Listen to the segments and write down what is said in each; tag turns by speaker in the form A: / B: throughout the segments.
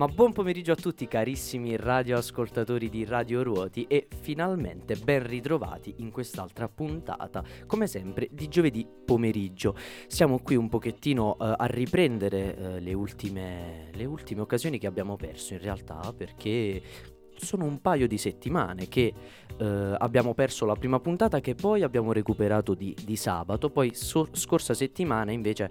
A: Ma buon pomeriggio a tutti carissimi radioascoltatori di Radio Ruoti e finalmente ben ritrovati in quest'altra puntata, come sempre di giovedì pomeriggio. Siamo qui un pochettino uh, a riprendere uh, le, ultime, le ultime occasioni che abbiamo perso in realtà perché sono un paio di settimane che eh, abbiamo perso la prima puntata che poi abbiamo recuperato di, di sabato, poi so- scorsa settimana invece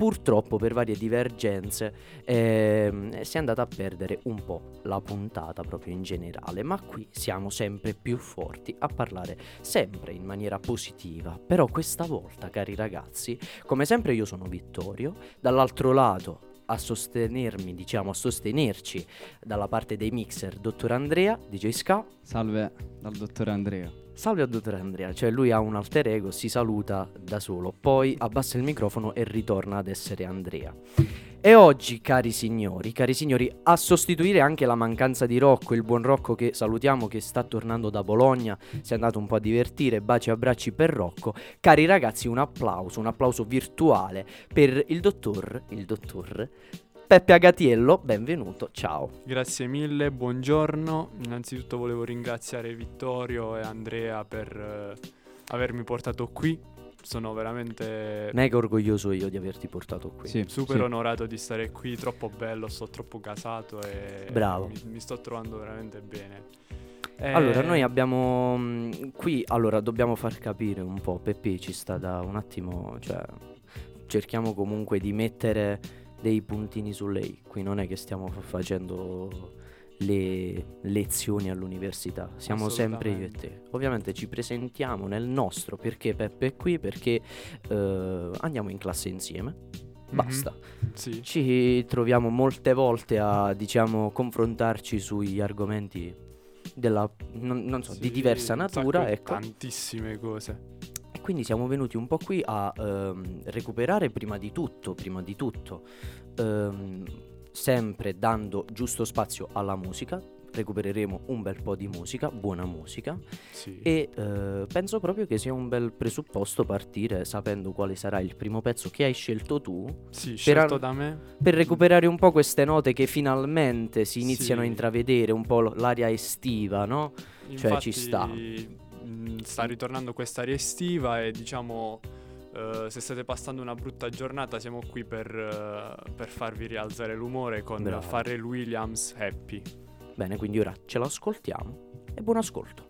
A: purtroppo per varie divergenze eh, si è andata a perdere un po' la puntata proprio in generale, ma qui siamo sempre più forti a parlare sempre in maniera positiva. Però questa volta, cari ragazzi, come sempre io sono Vittorio, dall'altro lato a sostenermi, diciamo a sostenerci dalla parte dei mixer, dottor Andrea, DJ Ska.
B: Salve dal dottore Andrea.
A: Salve al dottore Andrea, cioè lui ha un alter ego, si saluta da solo, poi abbassa il microfono e ritorna ad essere Andrea. E oggi, cari signori, cari signori, a sostituire anche la mancanza di Rocco, il buon Rocco che salutiamo che sta tornando da Bologna, si è andato un po' a divertire, baci e abbracci per Rocco. Cari ragazzi, un applauso, un applauso virtuale per il dottor, il dottor Peppe Agatiello, benvenuto, ciao.
C: Grazie mille, buongiorno. Innanzitutto volevo ringraziare Vittorio e Andrea per eh, avermi portato qui. Sono veramente
A: mega orgoglioso io di averti portato qui.
C: Sì, super sì. onorato di stare qui, troppo bello, sto troppo casato e
A: Bravo.
C: Mi, mi sto trovando veramente bene.
A: Eh... Allora, noi abbiamo mm, qui, allora dobbiamo far capire un po', Peppe ci sta da un attimo, cioè cerchiamo comunque di mettere dei puntini su lei. Qui non è che stiamo facendo le lezioni all'università, siamo sempre io e te. Ovviamente ci presentiamo nel nostro perché Peppe è qui, perché uh, andiamo in classe insieme. Mhm. Basta.
C: Mm-hmm, sì.
A: Ci troviamo molte volte a, diciamo, confrontarci sugli argomenti della, non, non so, sì, di diversa natura. Ecco.
C: Tantissime cose
A: quindi siamo venuti un po' qui a ehm, recuperare prima di tutto, prima di tutto, ehm, sempre dando giusto spazio alla musica, recupereremo un bel po' di musica, buona musica
C: sì.
A: e eh, penso proprio che sia un bel presupposto partire sapendo quale sarà il primo pezzo che hai scelto tu.
C: Sì, scelto da me.
A: Per recuperare un po' queste note che finalmente si iniziano sì. a intravedere, un po' l'aria estiva, no?
C: Infatti,
A: cioè ci sta
C: Mm, sta ritornando quest'aria estiva e diciamo uh, se state passando una brutta giornata siamo qui per, uh, per farvi rialzare l'umore con Bravo. Pharrell Williams Happy.
A: Bene, quindi ora ce l'ascoltiamo e buon ascolto.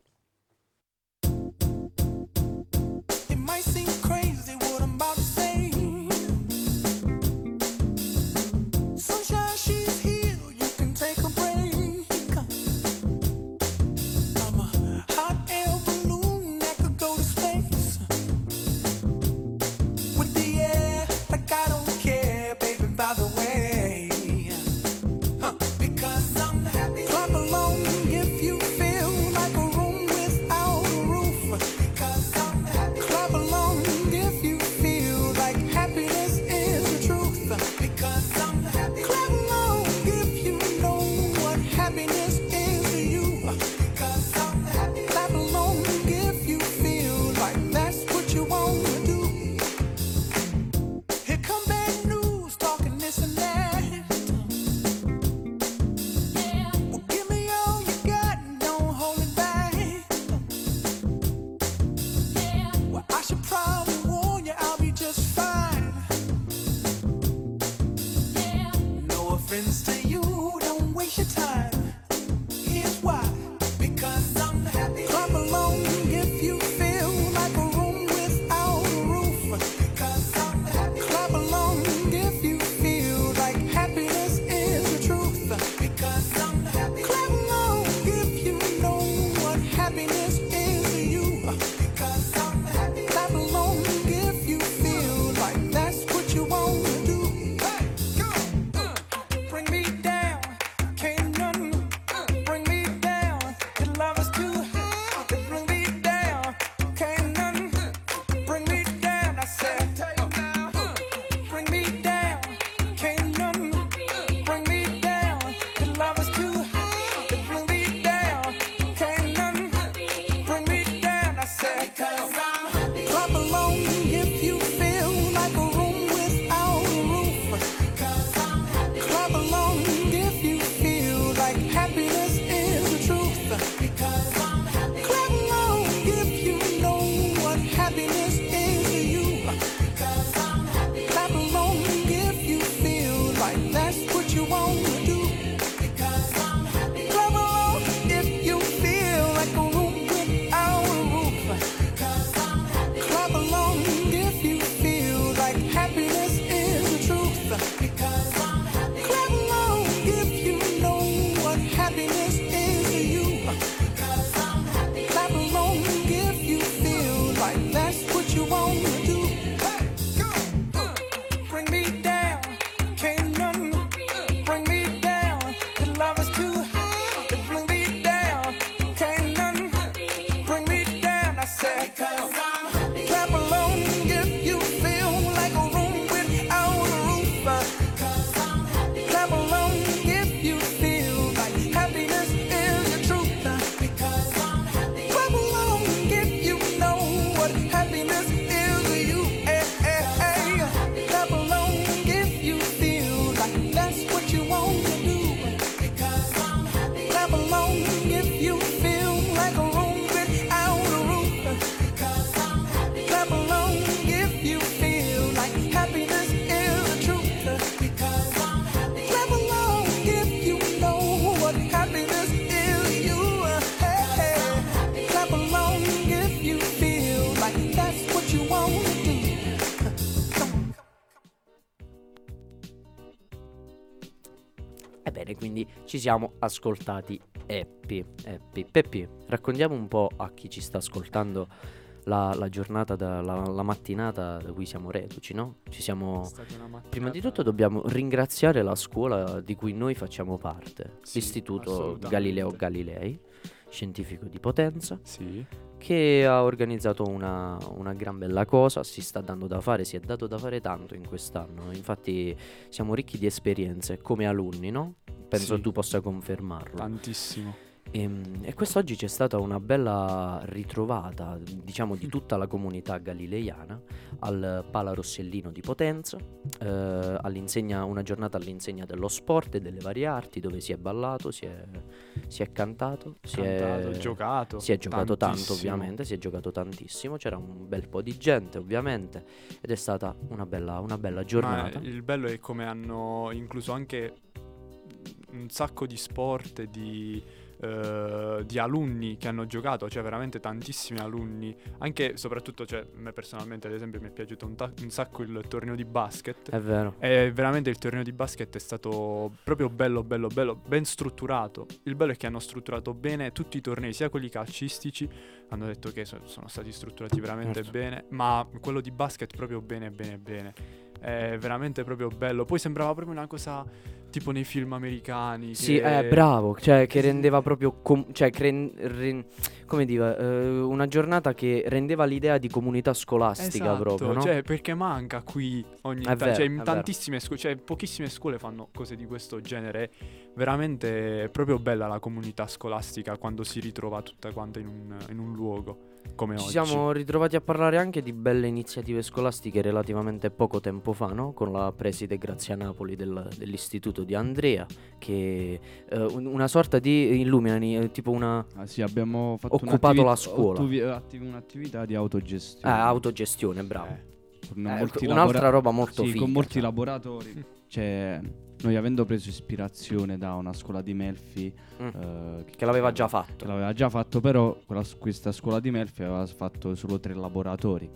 A: Ci siamo ascoltati Happy. Happy. Peppi, raccontiamo un po' a chi ci sta ascoltando la, la giornata, da- la, la mattinata da cui siamo reduci, no? Ci siamo... Prima di tutto dobbiamo ringraziare la scuola di cui noi facciamo parte,
C: Sì,
A: l'Istituto. Galileo Galilei, scientifico di Potenza,
C: Sì,
A: che ha organizzato una, una gran bella cosa, si sta dando da fare, si è dato da fare tanto in quest'anno, infatti siamo ricchi di esperienze come alunni, no? Penso
C: Sì.
A: tu possa confermarlo.
C: tantissimo.
A: E, e quest'oggi c'è stata una bella ritrovata, diciamo, di tutta la comunità galileiana al Pala Rossellino di Potenza, eh, all'insegna- una giornata all'insegna dello sport e delle varie arti dove si è ballato, si è, si è cantato, si
C: Cantato,
A: è
C: giocato.
A: si è giocato tanto
C: tantissimo.
A: ovviamente, si è giocato tantissimo, c'era un bel po' di gente ovviamente ed è stata una bella, una bella giornata.
C: Ma il bello è come hanno incluso anche un sacco di sport, di, eh, di alunni che hanno giocato, cioè veramente tantissimi alunni. Anche, soprattutto, cioè, a me personalmente, ad esempio, mi è piaciuto un, ta- un sacco il torneo di basket.
A: È vero.
C: E veramente il torneo di basket è stato proprio bello, bello, bello, ben strutturato. Il bello è che hanno strutturato bene tutti i tornei, sia quelli calcistici, hanno detto che so- sono stati strutturati veramente
A: Certo.
C: bene, ma quello di basket proprio bene, bene, bene. È veramente proprio bello. Poi sembrava proprio una cosa tipo nei film americani.
A: Sì,
C: che-
A: eh, bravo, cioè che rendeva proprio, com- cioè, cre- ren- come dire, eh, una giornata che rendeva l'idea di comunità scolastica
C: Esatto,
A: proprio, no?
C: cioè perché manca qui ogni
A: È
C: tanto, cioè
A: è
C: in tantissime scuole, cioè pochissime scuole fanno cose di questo genere. Veramente è proprio bella la comunità scolastica quando si ritrova tutta quanta in un, in un luogo come
A: Ci
C: oggi.
A: siamo ritrovati a parlare anche di belle iniziative scolastiche relativamente poco tempo fa, no? Con la preside Grazia Napoli del- dell'istituto di Andrea, che eh, un- una sorta di illuminani, eh, tipo una
B: Ah, sì, abbiamo fatto
A: Occupato la scuola.
B: ottuvi- attivi- un'attività di autogestione.
A: ah, autogestione, bravo.
C: Eh,
B: Con
A: Eh,
B: molti
A: un'altra
B: labora-
A: roba molto
B: sì,
A: figa.
B: con molti
A: cioè.
B: laboratori. Cioè, noi avendo preso ispirazione da una scuola di Melfi
A: Mm.
B: eh,
A: Che l'aveva già
B: che
A: fatto.
B: l'aveva già fatto, però quella- questa scuola di Melfi aveva fatto solo tre laboratori.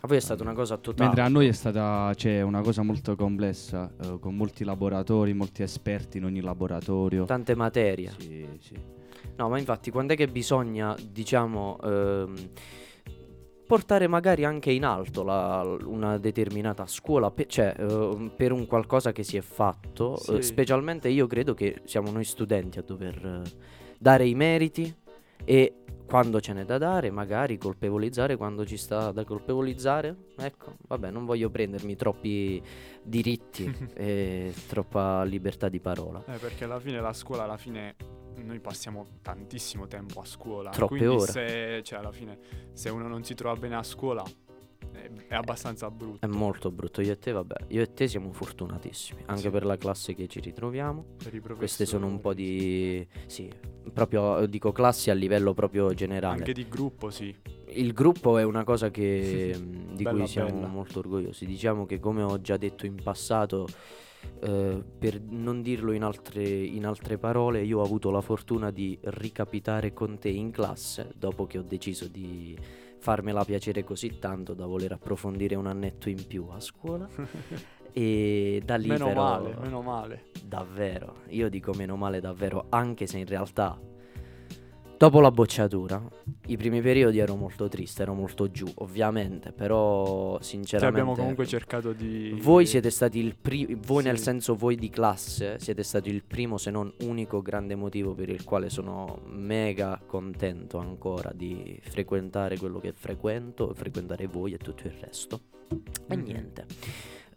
A: A voi è stata una cosa totale.
B: Mentre a noi è stata cioè, una cosa molto complessa, eh, con molti laboratori, molti esperti in ogni laboratorio.
A: Tante materie.
B: Sì, sì.
A: No, ma infatti, quando è che bisogna, diciamo, ehm, portare magari anche in alto la- una determinata scuola, pe- cioè ehm, per un qualcosa che si è fatto,
C: Sì.
A: eh, specialmente io credo che siamo noi studenti a dover eh, dare i meriti e quando ce n'è da dare, magari colpevolizzare quando ci sta da colpevolizzare. Ecco, vabbè, non voglio prendermi troppi diritti e troppa libertà di parola.
C: eh, perché alla fine la scuola, alla fine noi passiamo tantissimo tempo a scuola.
A: Troppe
C: quindi
A: ore.
C: Se, cioè, alla fine, se uno non si trova bene a scuola, è, è abbastanza brutto.
A: È molto brutto, io e te, vabbè, io e te siamo fortunatissimi, anche
C: Sì.
A: per la classe che ci ritroviamo.
C: per i
A: Queste sono un po' di... sì, proprio dico classi a livello proprio generale.
C: Anche di gruppo, sì.
A: Il gruppo è una cosa che, di
C: Bella,
A: cui siamo
C: bella.
A: molto orgogliosi. Diciamo che come ho già detto in passato, eh, per non dirlo in altre, in altre parole, io ho avuto la fortuna di ricapitare con te in classe dopo che ho deciso di farmela piacere così tanto da voler approfondire un annetto in più a scuola. E da lì
C: Meno
A: però...
C: male, meno male.
A: Davvero, io dico meno male davvero, anche se in realtà dopo la bocciatura i primi periodi ero molto triste, ero molto giù, ovviamente, però sinceramente
C: abbiamo comunque cercato di...
A: voi siete stati il primo, voi nel
C: Sì.
A: senso voi di classe, siete stati il primo se non unico grande motivo per il quale sono mega contento ancora di frequentare quello che frequento, frequentare voi e tutto il resto. E
C: Mhm.
A: niente.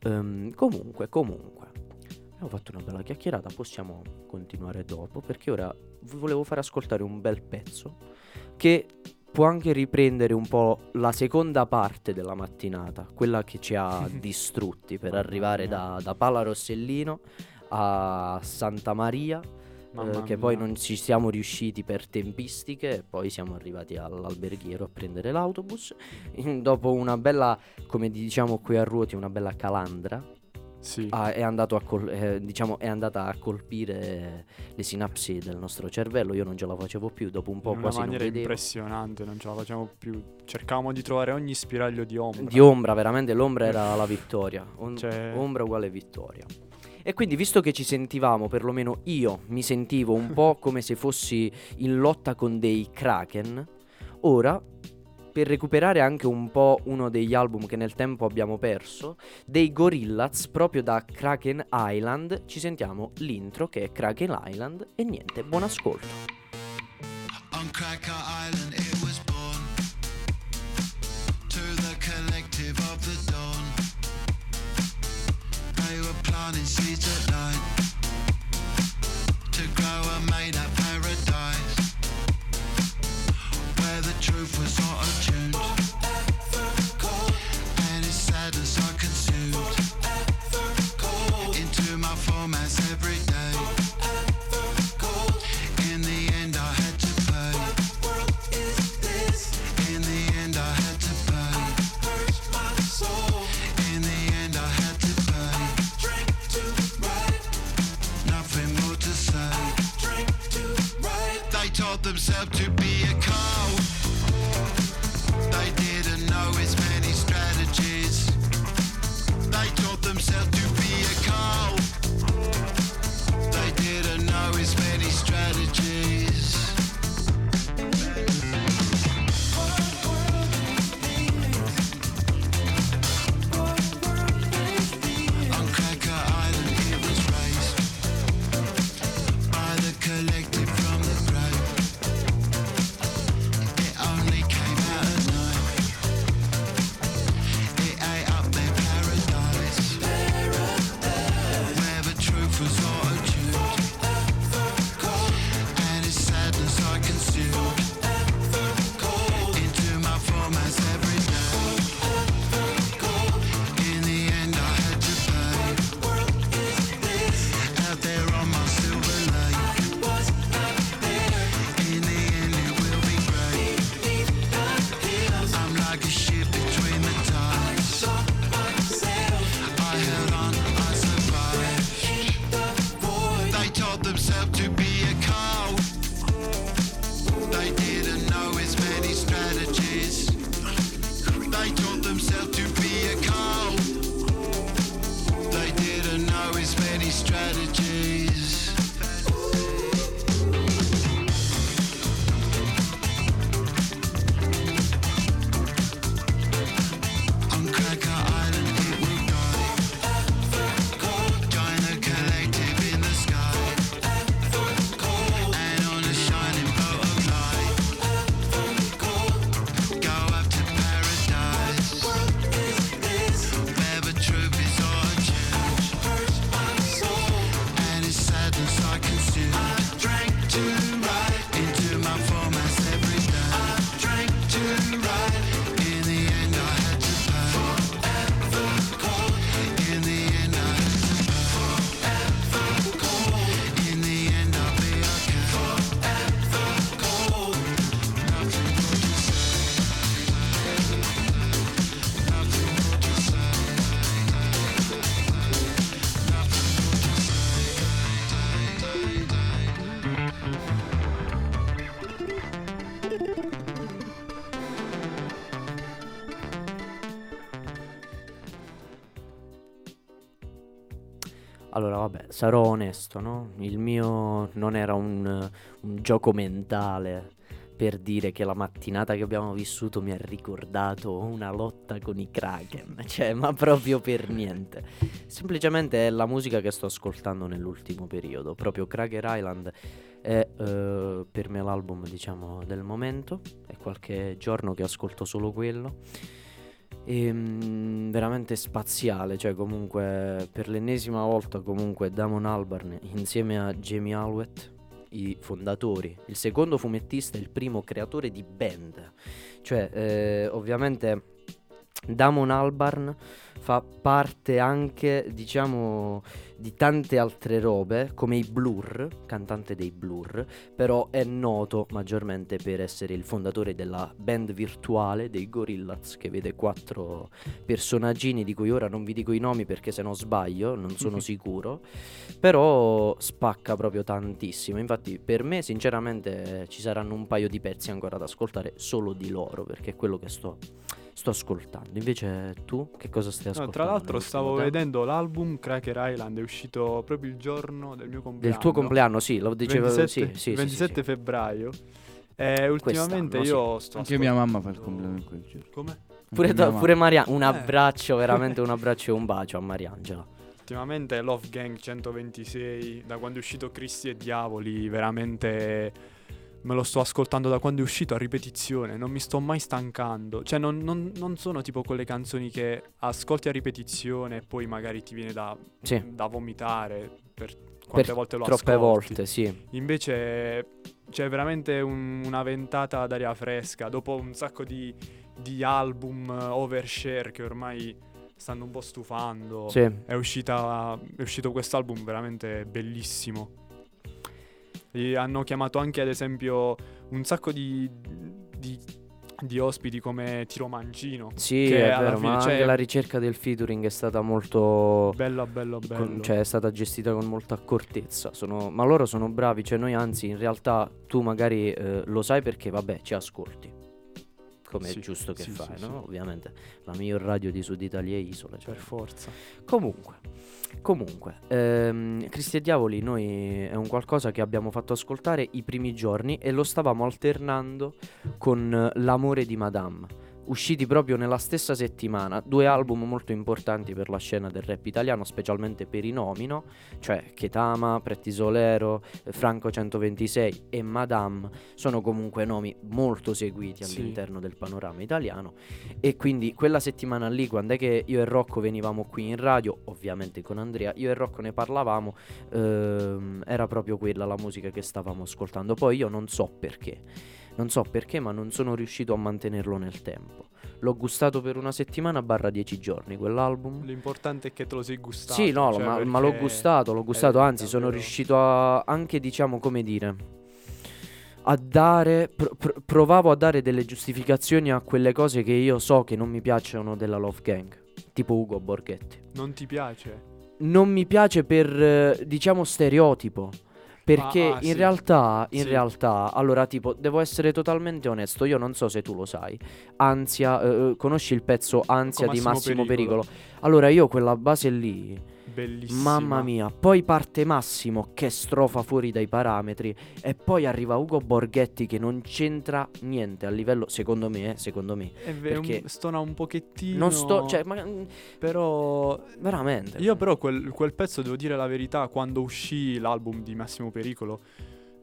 A: Ehm, comunque, comunque, abbiamo fatto una bella chiacchierata, possiamo continuare dopo perché ora vi volevo far ascoltare un bel pezzo che può anche riprendere un po' la seconda parte della mattinata, quella che ci ha distrutti per arrivare da, da Pala Rossellino a Santa Maria, eh, che poi non ci siamo riusciti per tempistiche, e poi siamo arrivati all'alberghiero a prendere l'autobus. Dopo una bella, come diciamo qui a Ruoti, una bella calandra,
C: Sì.
A: ah, è, andato a col- eh, diciamo, è andata a colpire le sinapsi del nostro cervello. Io non ce la facevo più, dopo un po'
C: in una
A: quasi non vedevo.
C: impressionante, non ce la facciamo più. Cercavamo di trovare ogni spiraglio di ombra.
A: Di ombra, veramente l'ombra era la vittoria. On-
C: Cioè-
A: Ombra uguale vittoria. E quindi, visto che ci sentivamo, perlomeno io mi sentivo un po' come se fossi in lotta con dei kraken, ora, per recuperare anche un po' uno degli album che nel tempo abbiamo perso, dei Gorillaz, proprio da Kraken Island, ci sentiamo l'intro che è Kraken Island e niente, buon ascolto.
D: On Cracker Island
A: sarò onesto, no? Il mio non era un, un gioco mentale per dire che la mattinata che abbiamo vissuto mi ha ricordato una lotta con i Kraken, cioè, ma proprio per niente. Semplicemente è la musica che sto ascoltando nell'ultimo periodo, proprio Cracker Island è eh, per me l'album, diciamo, del momento, è qualche giorno che ascolto solo quello. E, mm, veramente spaziale, cioè comunque per l'ennesima volta comunque Damon Albarn insieme a Jamie Alwett, i fondatori, il secondo fumettista e il primo creatore di band. Cioè eh, ovviamente Damon Albarn fa parte anche, diciamo, di tante altre robe, come i Blur, cantante dei Blur, però è noto maggiormente per essere il fondatore della band virtuale dei Gorillaz, che vede quattro personaggini di cui ora non vi dico i nomi perché se no sbaglio, non sono sicuro, però spacca proprio tantissimo. Infatti per me sinceramente ci saranno un paio di pezzi ancora da ascoltare solo di loro, perché è quello che sto sto ascoltando. Invece tu che cosa stai
C: No,
A: ascoltando?
C: tra l'altro stavo
A: tempo?
C: vedendo l'album Cracker Island, è uscito proprio il giorno del mio compleanno.
A: Del tuo compleanno, sì, lo dicevo
C: 27,
A: sì, sì, sì,
C: 27
A: sì, sì.
C: febbraio. E ultimamente io sto
B: Anche mia mamma fa il compleanno in quel giorno.
C: Come?
A: Pure,
B: mia
A: pure
B: mamma.
A: Maria, un
C: Eh.
A: abbraccio, veramente un abbraccio e un bacio a Mariangela.
C: Ultimamente Love Gang 126, da quando è uscito Cristi e Diavoli, veramente me lo sto ascoltando da quando è uscito a ripetizione, non mi sto mai stancando. Cioè non, non- non sono tipo quelle canzoni che ascolti a ripetizione e poi magari ti viene da,
A: Sì.
C: da vomitare per quante
A: Per
C: volte lo
A: Troppe
C: ascolti.
A: volte, sì.
C: Invece c'è veramente un- una ventata d'aria fresca dopo un sacco di, di album eh, overshare che ormai stanno un po' stufando.
A: Sì.
C: È, uscita, è uscito quest'album veramente bellissimo. E hanno chiamato anche ad esempio un sacco di, di, di ospiti come Tiro Mancino.
A: Sì,
C: che
A: è vero, ma
C: cioè,
A: anche la ricerca del featuring è stata molto...
C: Bello, bello, bello.
A: con- cioè è stata gestita con molta accortezza. Sono- ma loro sono bravi, cioè noi anzi in realtà tu magari eh, lo sai perché vabbè ci ascolti. Come
C: Sì,
A: è giusto che
C: sì,
A: fai,
C: sì,
A: no? Ovviamente la miglior radio di Sud Italia e Isole. cioè.
C: per forza.
A: Comunque, comunque, ehm, Cristi e Diavoli noi è un qualcosa che abbiamo fatto ascoltare i primi giorni e lo stavamo alternando con eh, L'amore di Madame. Usciti proprio nella stessa settimana, due album molto importanti per la scena del rap italiano, specialmente per i nomi, no? Cioè Ketama, Prettisolero, Franco 126 e Madame sono comunque nomi molto seguiti
C: Sì.
A: all'interno del panorama italiano e quindi quella settimana lì, quando è che io e Rocco venivamo qui in radio, ovviamente con Andrea, io e Rocco ne parlavamo, ehm, era proprio quella la musica che stavamo ascoltando. Poi io non so perché, non so perché, ma non sono riuscito a mantenerlo nel tempo. L'ho gustato per una settimana barra dieci giorni quell'album.
C: L'importante è che te lo sei gustato.
A: Sì, no,
C: cioè,
A: ma, ma l'ho gustato, l'ho gustato, anzi sono riuscito a anche, diciamo, come dire, a dare, pro- pro- provavo a dare delle giustificazioni a quelle cose che io so che non mi piacciono della Love Gang, tipo Ugo Borghetti.
C: Non ti piace?
A: Non mi piace per, eh, diciamo, stereotipo. Perché
C: Ah, ah,
A: in
C: sì.
A: realtà, in
C: Sì.
A: realtà, allora tipo, devo essere totalmente onesto, io non so se tu lo sai, Ansia, eh, conosci il pezzo Ansia
C: Con
A: di
C: Massimo
A: Massimo
C: Pericolo.
A: Pericolo? Allora io quella base lì,
C: Bellissimo.
A: Mamma mia, poi parte Massimo che strofa fuori dai parametri e poi arriva Ugo Borghetti che non c'entra niente a livello, secondo me, eh, secondo me.
C: È ve- un-
A: perché
C: stona un pochettino.
A: Non sto, cioè, ma mm,
C: Però
A: veramente.
C: Io però quel, quel pezzo devo dire la verità, quando uscì l'album di Massimo Pericolo,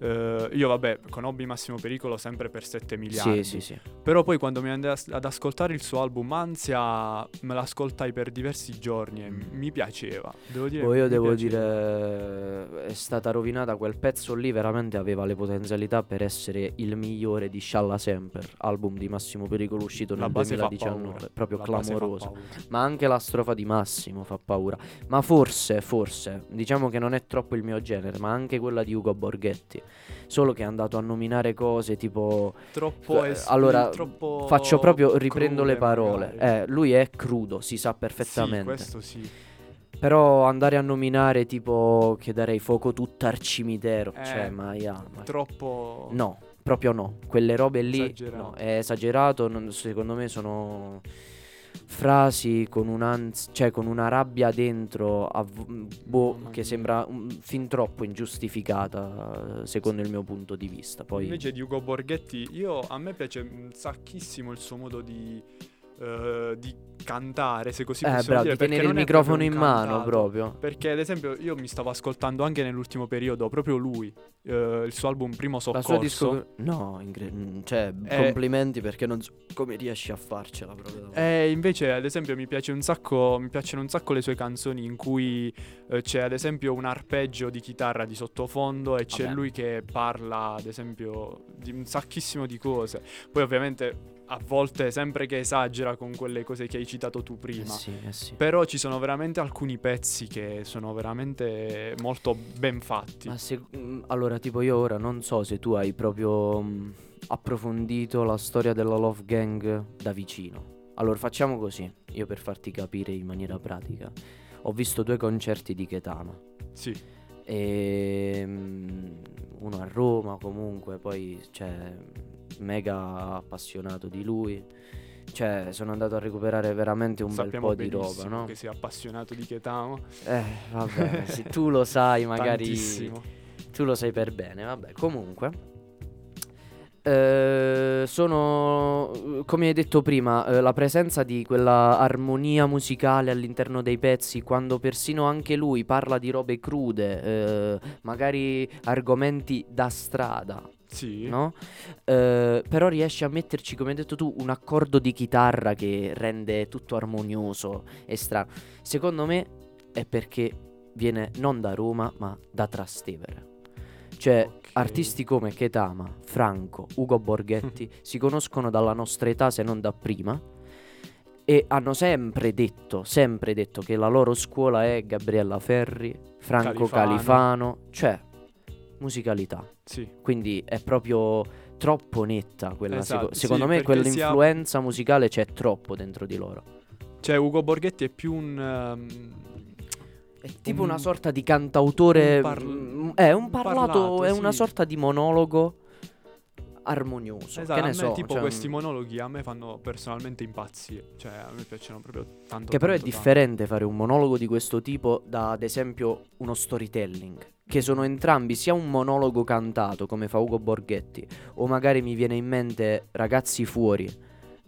C: eh, io vabbè conobbi Massimo Pericolo sempre per 7 miliardi.
A: Sì, sì, sì.
C: Però poi quando mi andai ad ascoltare il suo album Ansia, me l'ascoltai per diversi giorni e mi piaceva. Devo dire.
A: Boh, io devo
C: piaceva.
A: dire, è stata rovinata quel pezzo lì, veramente aveva le potenzialità per essere il migliore di Scialla Semper, album di Massimo Pericolo uscito nel
C: base fa
A: 2019,
C: paura.
A: proprio
C: La
A: clamoroso. Ma anche la strofa di Massimo fa paura. Ma forse, forse, diciamo che non è troppo il mio genere, ma anche quella di Ugo Borghetti. Solo che è andato a nominare cose tipo.
C: Troppo
A: Eh,
C: espi-
A: allora,
C: troppo
A: Faccio proprio, riprendo
C: crude
A: le parole. Eh, lui è crudo, si sa
C: Sì,
A: perfettamente.
C: questo sì.
A: Però andare a nominare tipo che darei fuoco tutta al cimitero.
C: Eh,
A: cioè, ma, ya, ma-
C: Troppo
A: No, proprio no. Quelle robe lì
C: Esagerato.
A: no, è esagerato. non- secondo me sono. Frasi con un'ansia, cioè con una rabbia dentro, boh, che sembra mm, fin troppo ingiustificata, secondo il mio punto di vista. Poi,
C: Invece di Ugo Borghetti, io, a me piace un sacchissimo il suo modo di, eh, di cantare, se così
A: eh,
C: possiamo
A: bravo,
C: dire.
A: di tenere il microfono in mano
C: cantato.
A: proprio.
C: Perché ad esempio io mi stavo ascoltando anche nell'ultimo periodo proprio lui, eh, il suo album Primo
A: La
C: Soccorso.
A: sua disco... No, ingre- cioè,
C: Eh.
A: complimenti perché non so come riesci a farcela proprio. davvero.
C: E invece, ad esempio, mi piace un sacco. Mi piacciono un sacco le sue canzoni in cui eh, c'è, ad esempio, un arpeggio di chitarra di sottofondo e c'è
A: Vabbè.
C: lui che parla, ad esempio, di un sacchissimo di cose. Poi, ovviamente, a volte, sempre che esagera con quelle cose che hai citato tu
A: Eh
C: prima.
A: sì, eh sì.
C: Però ci sono veramente alcuni pezzi che sono veramente molto ben fatti.
A: Ma se, mm, allora, tipo io ora non so se tu hai proprio mm, approfondito la storia della Love Gang da vicino. Allora, facciamo così, io per farti capire in maniera pratica. Ho visto due concerti di Ketama.
C: Sì,
A: E mm, uno a Roma comunque, poi cioè mega appassionato di lui. Cioè, sono andato a recuperare veramente un
C: sappiamo
A: bel po' di roba, no?
C: che sei appassionato di Ketama.
A: Eh, vabbè, se tu lo sai, magari
C: Tantissimo.
A: tu lo sai per bene, vabbè. Comunque, eh, sono, come hai detto prima, eh, la presenza di quella armonia musicale all'interno dei pezzi, quando persino anche lui parla di robe crude, eh, magari argomenti da strada,
C: Sì.
A: no? Eh, però riesce a metterci, come hai detto tu, un accordo di chitarra che rende tutto armonioso e strano. Secondo me è perché viene non da Roma, ma da Trastevere. Cioè,
C: Ok.
A: artisti come Ketama, Franco, Ugo Borghetti si conoscono dalla nostra età, se non da prima. E hanno sempre detto, sempre detto che la loro scuola è Gabriella Ferri, Franco
C: Califano.
A: Califano, cioè musicalità.
C: Sì.
A: Quindi è proprio troppo netta quella. seco-
C: Esatto, sì,
A: secondo me
C: perché sia-
A: quell'influenza musicale c'è troppo dentro di loro.
C: Cioè, Ugo Borghetti è più un. ehm,
A: È tipo
C: Un-
A: una sorta di cantautore.
C: un par-
A: mm, è un
C: un
A: parlato,
C: parlato,
A: è una
C: sì.
A: sorta di monologo armonioso.
C: esatto,
A: che ne
C: me
A: so.
C: tipo
A: cioè,
C: questi monologhi a me fanno personalmente impazzire. Cioè, a me piacciono proprio tanto.
A: Che però è
C: tanto, tanto.
A: differente fare un monologo di questo tipo da ad esempio uno storytelling. Che sono entrambi sia un monologo cantato come fa Ugo Borghetti, o magari mi viene in mente Ragazzi fuori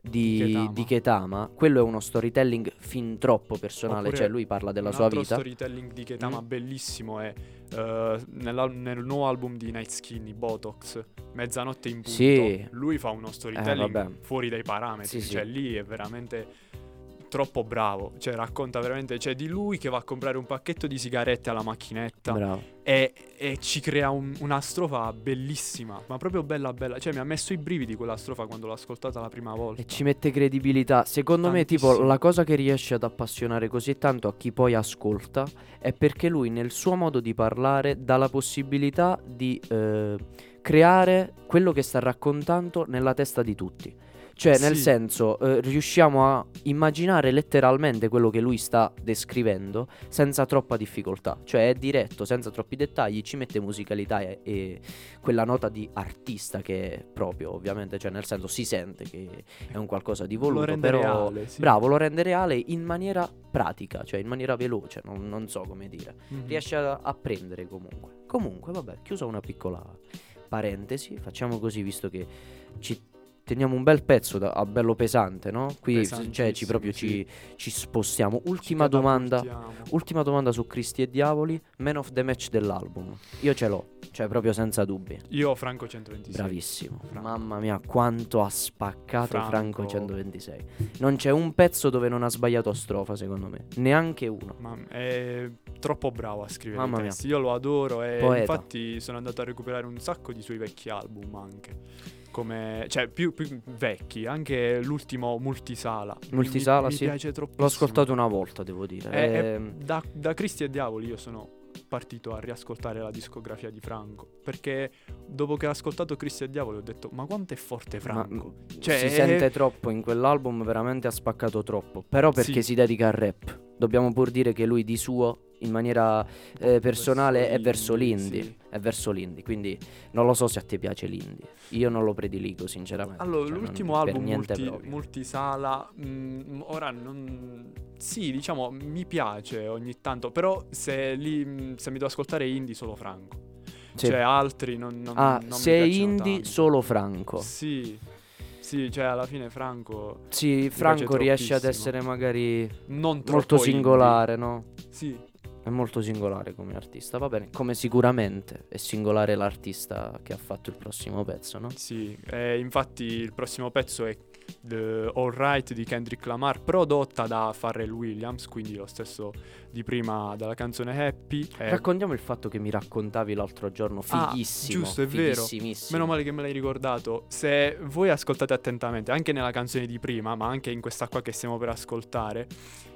A: di
C: Ketama.
A: di Ketama. Quello è uno storytelling fin troppo personale,
C: Oppure
A: cioè lui parla della sua vita.
C: storytelling di Ketama
A: Mm.
C: bellissimo è eh, nell'al- nel nuovo album di Night Skinny, Botox, Mezzanotte in punto.
A: Sì.
C: Lui fa uno storytelling
A: vabbè.
C: fuori dai parametri.
A: Sì,
C: cioè,
A: sì.
C: lì è veramente troppo bravo. Cioè, racconta veramente. Cioè, di lui che va a comprare un pacchetto di sigarette alla macchinetta.
A: Bravo.
C: E, e ci crea un- una strofa bellissima, ma proprio bella bella. Cioè, mi ha messo i brividi quella strofa quando l'ho ascoltata la prima volta.
A: E ci mette credibilità. Secondo me, tipo,
C: Tantissimo.
A: la cosa che riesce ad appassionare così tanto a chi poi ascolta è perché lui, nel suo modo di parlare, dà la possibilità di eh, creare quello che sta raccontando nella testa di tutti. Cioè, nel
C: Sì.
A: senso, eh, riusciamo a immaginare letteralmente quello che lui sta descrivendo senza troppa difficoltà. Cioè, è diretto, senza troppi dettagli, ci mette musicalità e, e quella nota di artista che è proprio, ovviamente, cioè, nel senso, si sente che è un qualcosa di
C: Lo
A: voluto,
C: rende
A: però
C: reale, sì.
A: bravo, lo rende reale in maniera pratica, cioè in maniera veloce, non, non so come dire.
C: Mhm.
A: Riesce a, a prendere comunque. Comunque, vabbè, chiusa una piccola parentesi, facciamo così visto che ci teniamo un bel pezzo da- a bello pesante, no? Qui cioè, ci proprio ci, ci spostiamo. Ultima
C: Ci
A: domanda. Ultima domanda su Cristi e Diavoli, Man of the Match dell'album. Io ce l'ho, cioè proprio senza dubbi.
C: Io Franco 126.
A: Bravissimo.
C: Franco.
A: Mamma mia, quanto ha spaccato Franco,
C: Franco.
A: 126. Non c'è un pezzo dove non ha sbagliato strofa, secondo me. Neanche uno.
C: Ma è troppo bravo a scrivere
A: Mamma mia.
C: Io lo adoro e
A: Poeta.
C: infatti sono andato a recuperare un sacco di suoi vecchi album anche. Come, cioè, più, più vecchi, anche l'ultimo Multisala.
A: Multisala,
C: mi,
A: sì.
C: Mi piace troppo.
A: L'ho ascoltato una volta, devo dire.
C: E- e
A: Ehm,
C: da, da Cristi e Diavoli io sono partito a riascoltare la discografia di Franco. Perché dopo che ho ascoltato Cristi e Diavoli ho detto, ma quanto è forte
A: ma-
C: Franco? Cioè,
A: si
C: è-
A: sente troppo in quell'album, veramente ha spaccato troppo. Però perché
C: Sì.
A: si dedica al rap. Dobbiamo pur dire che lui di suo in maniera eh, personale è
C: verso
A: verso
C: l'indie, sì.
A: è verso l'indie, quindi non lo so se a te piace l'indie. Io non lo prediligo sinceramente.
C: Allora,
A: cioè,
C: l'ultimo album multi- multisala, mm, ora non... Sì, diciamo, mi piace ogni tanto, però se, lì, mm, se mi devo ascoltare indie solo Franco.
A: Sì.
C: Cioè altri non, non,
A: ah,
C: non
A: se indie
C: tanto.
A: solo Franco.
C: Sì, sì, cioè alla fine Franco
A: Sì, Franco riesce ad essere magari
C: non
A: molto
C: indie.
A: singolare, no?
C: Sì,
A: È molto singolare come artista, va bene. Come sicuramente è singolare l'artista che ha fatto il prossimo pezzo, no?
C: sì. Eh, infatti il prossimo pezzo è The Alright di Kendrick Lamar, prodotta da Pharrell Williams, quindi lo stesso di prima della canzone Happy. Eh,
A: Raccontiamo il fatto che mi raccontavi l'altro giorno,
C: Ah,
A: fighissimo.
C: giusto, è vero. Meno male che me l'hai ricordato. Se voi ascoltate attentamente, anche nella canzone di prima, ma anche in questa qua che stiamo per ascoltare,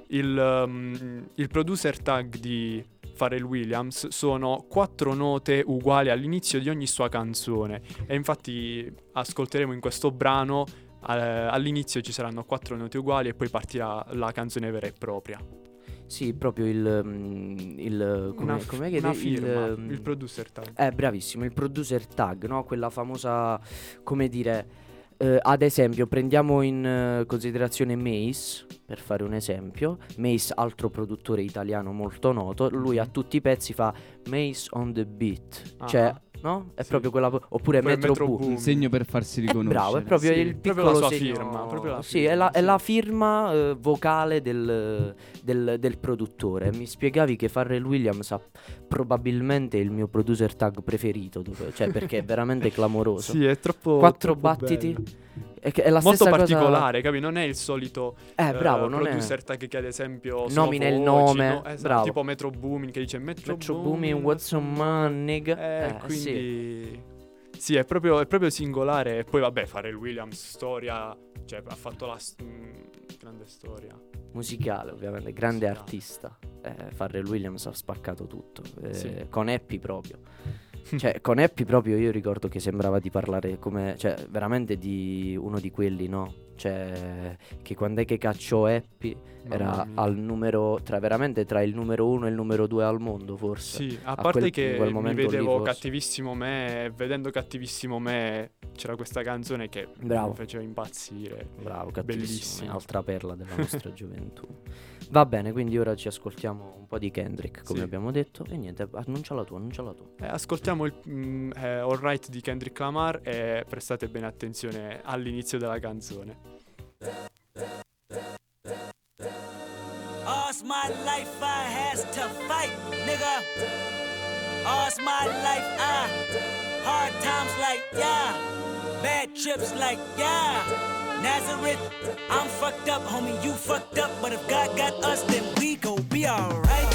C: il, um, il producer tag di Pharrell Williams sono quattro note uguali all'inizio di ogni sua canzone. E infatti ascolteremo in questo brano. eh, all'inizio ci saranno quattro note uguali e poi partirà la canzone vera e propria.
A: Sì, proprio il... mm, il come,
C: una,
A: com'è che
C: una firma,
A: il, mm,
C: il producer tag.
A: Eh, bravissimo, il producer tag, no? Quella famosa, come dire, eh, ad esempio, prendiamo in eh, considerazione Mace, per fare un esempio. Mace, altro produttore italiano molto noto, lui a tutti i pezzi fa Mace on the beat,
C: Ah.
A: cioè, no? È
C: Sì.
A: proprio quella, oppure
C: Poi
A: Metro,
C: Metro
A: Boom.
B: Un segno per farsi
A: È
B: riconoscere.
A: bravo, è proprio
C: Sì,
A: il
C: proprio
A: piccolo
C: la sua
A: segno-
C: firma, proprio la
A: sì,
C: firma,
A: è la, è
C: sì.
A: la firma eh, vocale del, del- del produttore. Mi spiegavi che Pharrell Williams ha probabilmente il mio producer tag preferito, dove- cioè perché è veramente clamoroso.
C: Sì, è troppo.
A: Quattro
C: troppo
A: battiti.
C: bello.
A: È, è la
C: Molto
A: stessa cosa-
C: particolare, capi? Non è il solito
A: Eh, bravo,
C: eh,
A: non è.
C: producer tag che ad esempio
A: Nomina il nome,
C: no? Esatto,
A: bravo.
C: tipo Metro Booming che dice Metro,
A: Metro Booming, what's on money?
C: Eh,
A: Eh, sì.
C: quindi sì, è proprio, è proprio singolare e poi vabbè, fare il Williams storia, cioè ha fatto la s- mm, grande storia.
A: Musicale, ovviamente, grande
C: Musicale.
A: artista. Eh, Pharrell Williams ha spaccato tutto. eh,
C: Sì.
A: Con Happy proprio. cioè, con Happy proprio io ricordo che sembrava di parlare come. Cioè, veramente di uno di quelli, no? Cioè, che quando è che cacciò Happy era
C: Mamma mia.
A: al numero. Tra, veramente tra il numero uno e il numero due al mondo, forse.
C: Sì, a,
A: a
C: parte
A: quel-
C: che
A: quel
C: mi vedevo cattivissimo me, e vedendo cattivissimo me c'era questa canzone che
A: Bravo.
C: mi faceva impazzire.
A: Bravo, cattivissimo.
C: Bellissimo.
A: Altra perla della nostra gioventù. Va bene, quindi ora ci ascoltiamo un po' di Kendrick, come
C: Sì.
A: abbiamo detto. E niente, annuncia la tua, annuncia la tua.
C: Eh, ascoltiamo il mm, eh, All Right di Kendrick Lamar e prestate bene attenzione all'inizio della canzone.
E: All's my life I has to fight, nigga. All's my life I hard times like yeah, bad trips like yeah. Nazareth, I'm fucked up, homie. You fucked up, but if God got us, then we gon' be alright.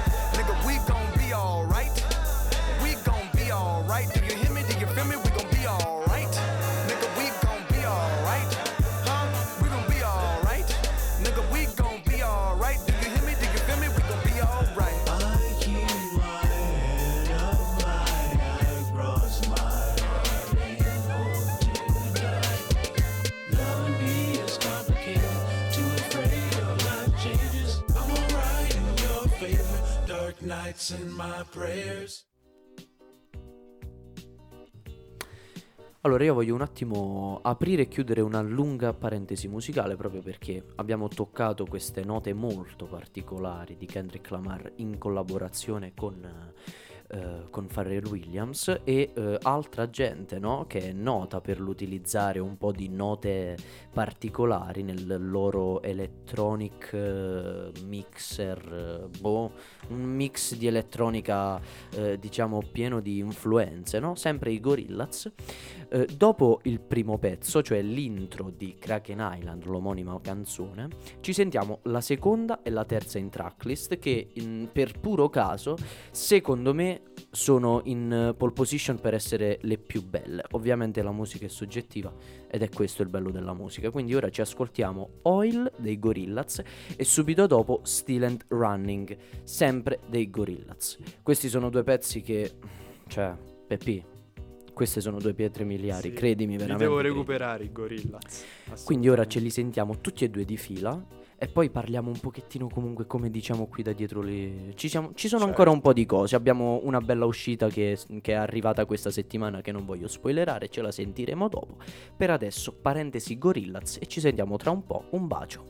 F: Nights in my prayers.
A: Allora io voglio un attimo aprire e chiudere una lunga parentesi musicale proprio perché abbiamo toccato queste note molto particolari di Kendrick Lamar in collaborazione con, eh, con Pharrell Williams e eh, altra gente no? che è nota per l'utilizzare un po' di note particolari nel loro electronic eh, mixer, eh, boh, un mix di elettronica eh, diciamo pieno di influenze, no? sempre i Gorillaz. Eh, dopo il primo pezzo, cioè l'intro di Kraken Island, l'omonima canzone, ci sentiamo la seconda e la terza in tracklist che in- per puro caso, secondo me, sono in eh, pole position per essere le più belle. Ovviamente la musica è soggettiva ed è questo il bello della musica. Quindi ora ci ascoltiamo Oil dei Gorillaz e subito dopo Still and Running, sempre dei Gorillaz. Questi sono due pezzi che, cioè, Peppi, queste sono due pietre miliari,
C: Sì,
A: credimi
C: Li
A: veramente.
C: devo
A: credimi.
C: recuperare i Gorillaz.
A: Quindi ora ce li sentiamo tutti e due di fila e poi parliamo un pochettino comunque come diciamo qui da dietro le... Ci, siamo- ci sono
C: Certo.
A: ancora un po' di cose, abbiamo una bella uscita che, che è arrivata questa settimana che non voglio spoilerare, ce la sentiremo dopo. Per adesso parentesi Gorillaz e ci sentiamo tra un po', un bacio.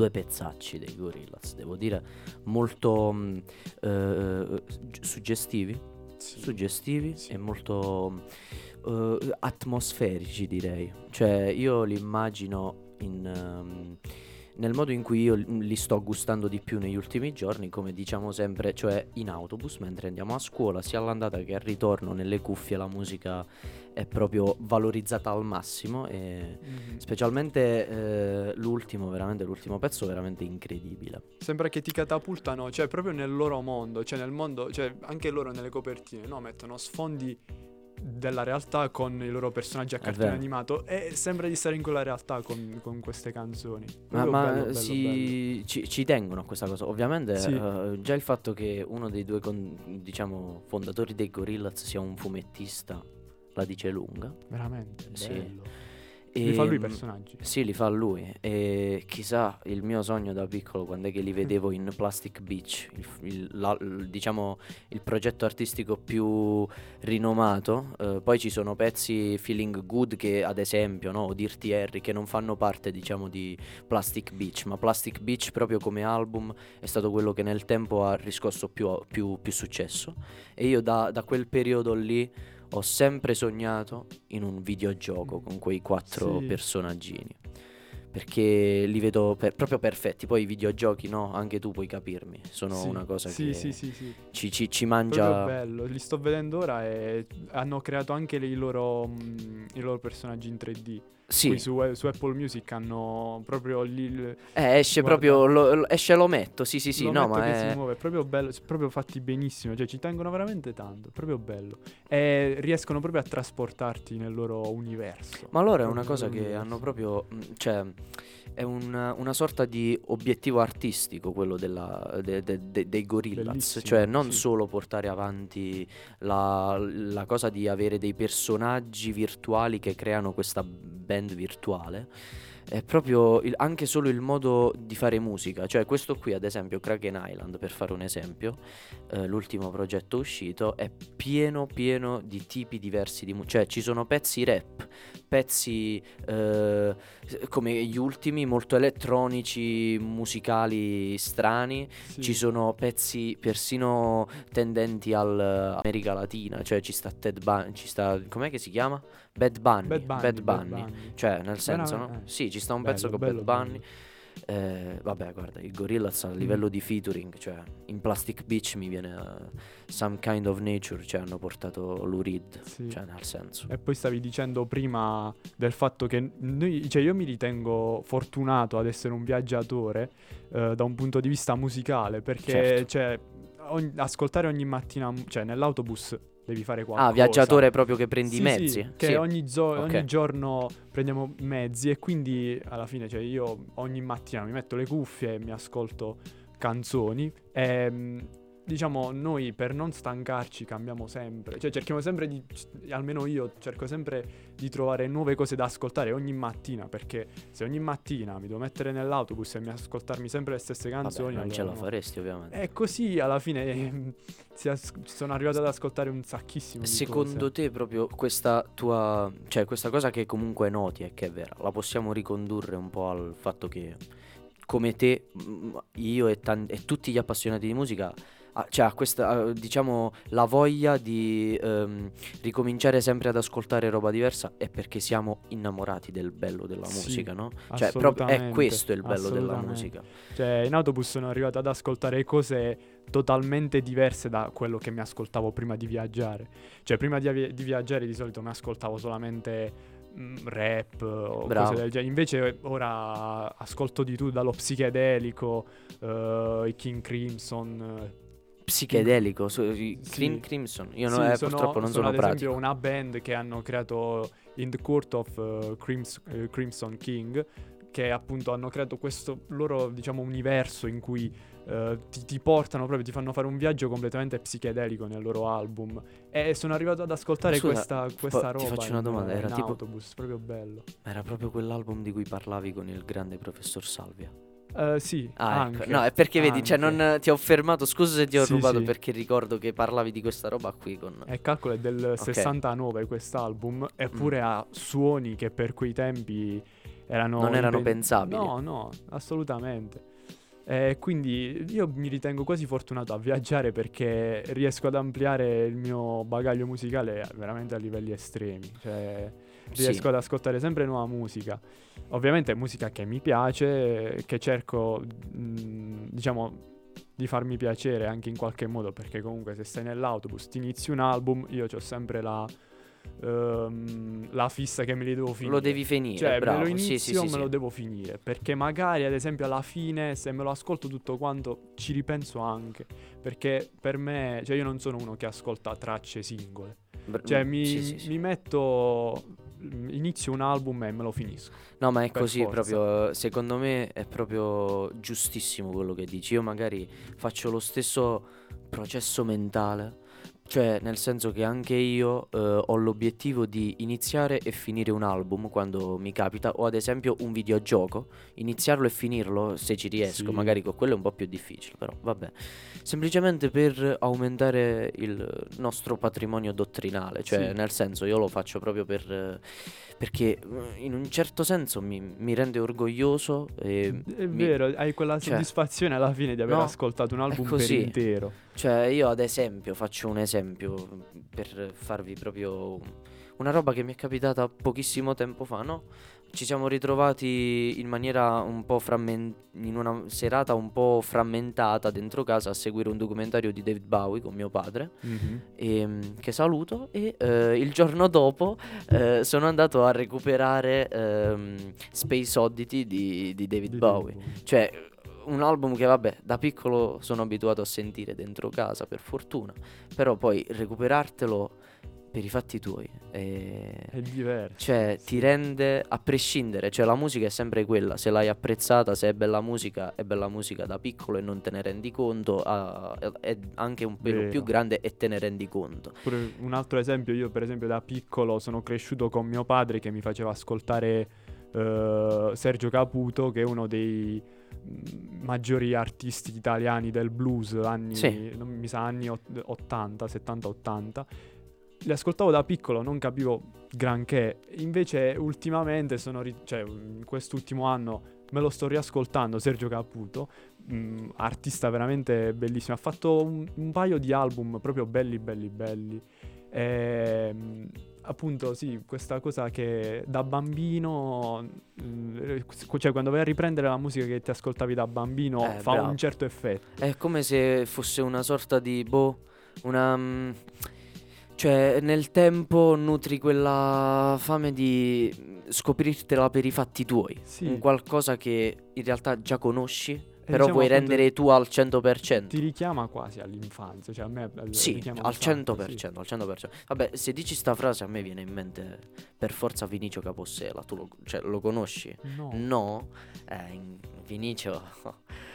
A: Due pezzacci dei Gorillaz, devo dire, molto mh, eh, gi- suggestivi,
C: Sì.
A: suggestivi
C: Sì.
A: e molto eh, atmosferici direi. Cioè io li immagino in, ehm, nel modo in cui io li sto gustando di più negli ultimi giorni, come diciamo sempre, cioè in autobus mentre andiamo a scuola, sia all'andata che al ritorno nelle cuffie la musica è proprio valorizzata al massimo e
C: Mhm.
A: specialmente eh, l'ultimo, veramente l'ultimo pezzo veramente incredibile.
C: Sembra che ti catapultano, cioè proprio nel loro mondo, cioè nel mondo, cioè anche loro nelle copertine, no? Mettono sfondi della realtà con i loro personaggi a cartone animato e sembra di stare in quella realtà con, con queste canzoni.
A: Ma, ma
C: bello, bello,
A: si- Ci, ci tengono a questa cosa. Ovviamente
C: Sì.
A: eh, già il fatto che uno dei due con- diciamo, fondatori dei Gorillaz sia un fumettista la dice lunga.
C: bello. Veramente,
A: Sì.
C: bello.
A: E,
C: Li fa lui i
A: mm,
C: personaggi.
A: Sì, li fa lui. E chissà, il mio sogno da piccolo, quando è che li vedevo in Plastic Beach, il, il- la- il- diciamo il progetto artistico più rinomato. Eh, poi ci sono pezzi Feeling Good che, ad esempio, no, o Dirty Harry, che non fanno parte, diciamo, di Plastic Beach. Ma Plastic Beach, proprio come album, è stato quello che nel tempo ha riscosso più, più- più successo. E io da, da quel periodo lì ho sempre sognato in un videogioco con quei quattro
C: Sì.
A: personaggini. Perché li vedo per- proprio perfetti. Poi i videogiochi, no, anche tu puoi capirmi. Sono
C: Sì,
A: una cosa
C: sì,
A: che
C: sì, sì, sì.
A: Ci, ci- ci
C: Proprio
A: mangia.
C: bello, li sto vedendo ora e hanno creato anche i loro, mm, i loro personaggi in 3D.
A: Sì,
C: su, su Apple Music hanno proprio lì il-
A: eh, esce
C: Guarda.
A: proprio. Lo, esce lo metto. Sì, sì, sì. no, ma
C: che
A: è.
C: si muove, è proprio bello, proprio fatti benissimo, cioè ci tengono veramente tanto, è proprio bello. E riescono proprio a trasportarti nel loro universo.
A: Ma allora è una cosa che
C: universo.
A: hanno proprio. Cioè, è un- una sorta di obiettivo artistico quello della- de- de- de- dei Gorillaz.
C: Bellissimo,
A: Cioè, non
C: sì.
A: solo portare avanti la, la cosa di avere dei personaggi virtuali che creano questa band virtuale. È proprio il- anche solo il modo di fare musica. Cioè, questo qui, ad esempio, Kraken Island, per fare un esempio, eh, l'ultimo progetto uscito, è pieno, pieno di tipi diversi di musica. Cioè, ci sono pezzi rap, pezzi eh, come gli ultimi, molto elettronici, musicali strani.
C: Sì.
A: Ci sono pezzi persino tendenti all'America Latina, cioè ci sta Ted Bunny, ci sta, com'è che si chiama? Bad Bunny.
C: Bad Bunny,
A: Bad
C: Bad
A: Bunny.
C: Bunny.
A: Cioè, nel senso, no?
C: Eh.
A: Sì, ci sta un
C: Bello,
A: pezzo con
C: bello,
A: Bad Bunny. Eh, vabbè, guarda, i Gorillaz a livello di featuring, cioè in Plastic Beach mi viene eh, Some Kind of Nature, cioè hanno portato Lou Reed,
C: Sì.
A: cioè nel senso.
C: E poi stavi dicendo prima del fatto che noi, cioè io mi ritengo fortunato ad essere un viaggiatore eh, da un punto di vista musicale, perché
A: Certo.
C: cioè, ogni- ascoltare ogni mattina, cioè nell'autobus devi fare qualcosa.
A: Ah, viaggiatore proprio che prendi
C: Sì,
A: i mezzi?
C: sì, che
A: Sì.
C: ogni, zo-
A: Ok.
C: ogni giorno prendiamo mezzi e quindi alla fine cioè io ogni mattina mi metto le cuffie e mi ascolto canzoni e mh, diciamo noi per non stancarci cambiamo sempre, cioè cerchiamo sempre di, almeno io cerco sempre di trovare nuove cose da ascoltare ogni mattina perché se ogni mattina mi devo mettere nell'autobus e mi ascoltarmi sempre le stesse
A: Vabbè,
C: canzoni
A: non ce
C: allora
A: la
C: no.
A: faresti ovviamente.
C: E così alla fine si as- sono arrivato ad ascoltare un sacchissimo
A: Secondo te proprio questa tua, cioè questa cosa che comunque noti e che è vera, la possiamo ricondurre un po' al fatto che come te, io e, tan- e tutti gli appassionati di musica, ah, cioè a questa, diciamo, la voglia di ehm, ricominciare sempre ad ascoltare roba diversa è perché siamo innamorati del bello della
C: Sì,
A: musica, no? Cioè proprio è questo il bello della musica.
C: Cioè, in autobus sono arrivato ad ascoltare cose totalmente diverse da quello che mi ascoltavo prima di viaggiare. Cioè, prima di, avi- di viaggiare di solito mi ascoltavo solamente mm, rap o
A: Bravo.
C: cose del genere. Invece ora ascolto di tutto, dallo psichedelico, eh, i King Crimson.
A: Psichedelico, su,
C: Sì.
A: Crim- Crimson, io
C: Sì,
A: no- eh,
C: sono-
A: purtroppo non sono,
C: ad
A: pratico.
C: esempio una band che hanno creato In the Court of eh, Crims- eh, Crimson King che appunto hanno creato questo loro diciamo universo in cui eh, ti, ti portano proprio ti fanno fare un viaggio completamente psichedelico nel loro album e sono arrivato ad ascoltare
A: Scusa,
C: questa,
A: po-
C: questa
A: ti
C: roba
A: faccio una
C: in-
A: domanda, era
C: in
A: tipo-
C: autobus proprio bello
A: Era proprio quell'album di cui parlavi con il grande professor Salvia.
C: Eh, sì
A: Ah,
C: anche,
A: ecco. No, è perché vedi, cioè, non ti ho fermato. Scusa se ti ho
C: Sì,
A: rubato
C: sì.
A: perché ricordo che parlavi di questa roba qui con.
C: E calcola è del 69 quest'album, eppure
A: Mm.
C: ha suoni che per quei tempi erano
A: Non erano
C: impen-
A: pensabili.
C: No, no, assolutamente. E quindi io mi ritengo quasi fortunato a viaggiare perché riesco ad ampliare il mio bagaglio musicale veramente a livelli estremi. Cioè,
A: Sì.
C: riesco ad ascoltare sempre nuova musica. Ovviamente musica che mi piace, che cerco, mh, diciamo, di farmi piacere anche in qualche modo, perché comunque se stai nell'autobus, ti inizi un album, io ho sempre la, ehm, la fissa che me li devo finire.
A: Lo devi finire,
C: Cioè,
A: bravo.
C: me lo
A: Sì,
C: inizio,
A: sì, sì,
C: me lo
A: sì.
C: devo finire. Perché magari, ad esempio, alla fine, se me lo ascolto tutto quanto, ci ripenso anche. Perché per me, cioè, io non sono uno che ascolta tracce singole. Cioè, mi,
A: sì, sì, sì.
C: mi metto. Inizio un album e me lo finisco.
A: No, ma è
C: per
A: così
C: forza.
A: proprio, secondo me è proprio giustissimo quello che dici. Io magari faccio lo stesso processo mentale, cioè nel senso che anche io eh, ho l'obiettivo di iniziare e finire un album quando mi capita, o ad esempio un videogioco, iniziarlo e finirlo se ci riesco,
C: Sì.
A: magari con quello è un po' più difficile, però vabbè. Semplicemente per aumentare il nostro patrimonio dottrinale, cioè
C: Sì.
A: nel senso io lo faccio proprio per... perché eh, in un certo senso mi, mi rende orgoglioso
C: È
A: mi-
C: vero, hai quella
A: cioè,
C: soddisfazione alla fine di aver
A: no,
C: ascoltato un album per intero.
A: Cioè, io ad esempio, faccio un esempio per farvi proprio una roba che mi è capitata pochissimo tempo fa, no? Ci siamo ritrovati in maniera un po' frammentata, in una serata un po' frammentata dentro casa a seguire un documentario di David Bowie con mio padre, ehm, che saluto, e eh, il giorno dopo eh, sono andato a recuperare ehm, Space Oddity di, di David
C: Di
A: Bowie.
C: Bowie.
A: Cioè, un album che vabbè, da piccolo sono abituato a sentire dentro casa, per fortuna. Però poi recuperartelo per i fatti tuoi. eh,
C: È diverso.
A: Cioè, ti rende, a prescindere, cioè la musica è sempre quella, se l'hai apprezzata, se è bella musica, è bella musica da piccolo e non te ne rendi conto, ah, è- anche un pelo
C: Vero.
A: più grande e te ne rendi conto.
C: Pure un altro esempio, io per esempio da piccolo sono cresciuto con mio padre che mi faceva ascoltare eh, Sergio Caputo, che è uno dei maggiori artisti italiani del blues, anni,
A: Sì.
C: non mi sa, anni ot- 80, 70-80. Li ascoltavo da piccolo, non capivo granché. Invece ultimamente sono, ri- cioè in quest'ultimo anno me lo sto riascoltando, Sergio Caputo, mm, artista veramente bellissimo. Ha fatto un, un paio di album proprio belli, belli, belli. Ehm, appunto, sì, questa cosa che da bambino, mm, cioè quando vai a riprendere la musica che ti ascoltavi da bambino,
A: Eh,
C: fa
A: bravo.
C: un certo effetto.
A: È come se fosse una sorta di boh, una. mm, cioè, nel tempo nutri quella fame di scoprirtela per i fatti tuoi.
C: Sì.
A: Un qualcosa che in realtà già conosci, però
C: diciamo,
A: vuoi rendere tu al 100%.
C: Ti richiama quasi all'infanzia, cioè a me
A: Sì, al
C: sacco,
A: 100%,
C: sì.
A: al 100%. Vabbè, se dici sta frase a me viene in mente per forza Vinicio Capossela, tu lo, cioè, lo conosci?
C: No.
A: No, eh, in- Vinicio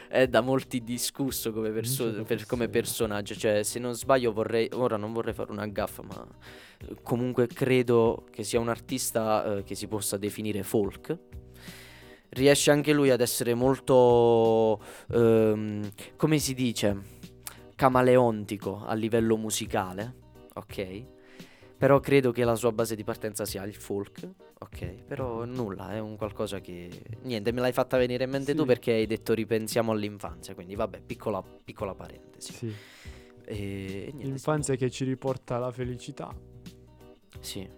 A: è da molti discusso come, perso- per- come personaggio. Cioè, se non sbaglio, vorrei. Ora non vorrei fare una gaffa, ma eh, comunque credo che sia un artista eh, che si possa definire folk. Riesce anche lui ad essere molto. ehm, come si dice? Camaleontico a livello musicale. Ok. Però credo che la sua base di partenza sia il folk. Ok. Però nulla, è un qualcosa che. Niente, me l'hai fatta venire in mente tu
C: Sì.
A: perché hai detto ripensiamo all'infanzia. Quindi vabbè, piccola, piccola parentesi.
C: Sì.
A: E niente,
C: L'infanzia che ci riporta alla felicità.
A: Sì.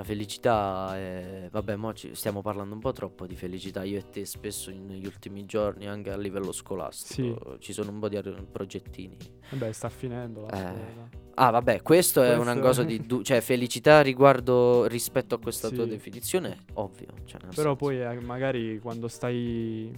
A: La felicità è... Vabbè, mo ci stiamo parlando un po' troppo di felicità. Io e te spesso negli ultimi giorni, anche a livello scolastico, ci sono un po' di ar- progettini.
C: Vabbè, sta finendo la
A: Eh,
C: scuola.
A: Ah, vabbè, questo è
C: Questo-
A: una cosa di... du- cioè, felicità riguardo rispetto a questa tua
C: Sì.
A: definizione, ovvio. Cioè,
C: Però
A: senso-
C: poi eh, magari quando stai,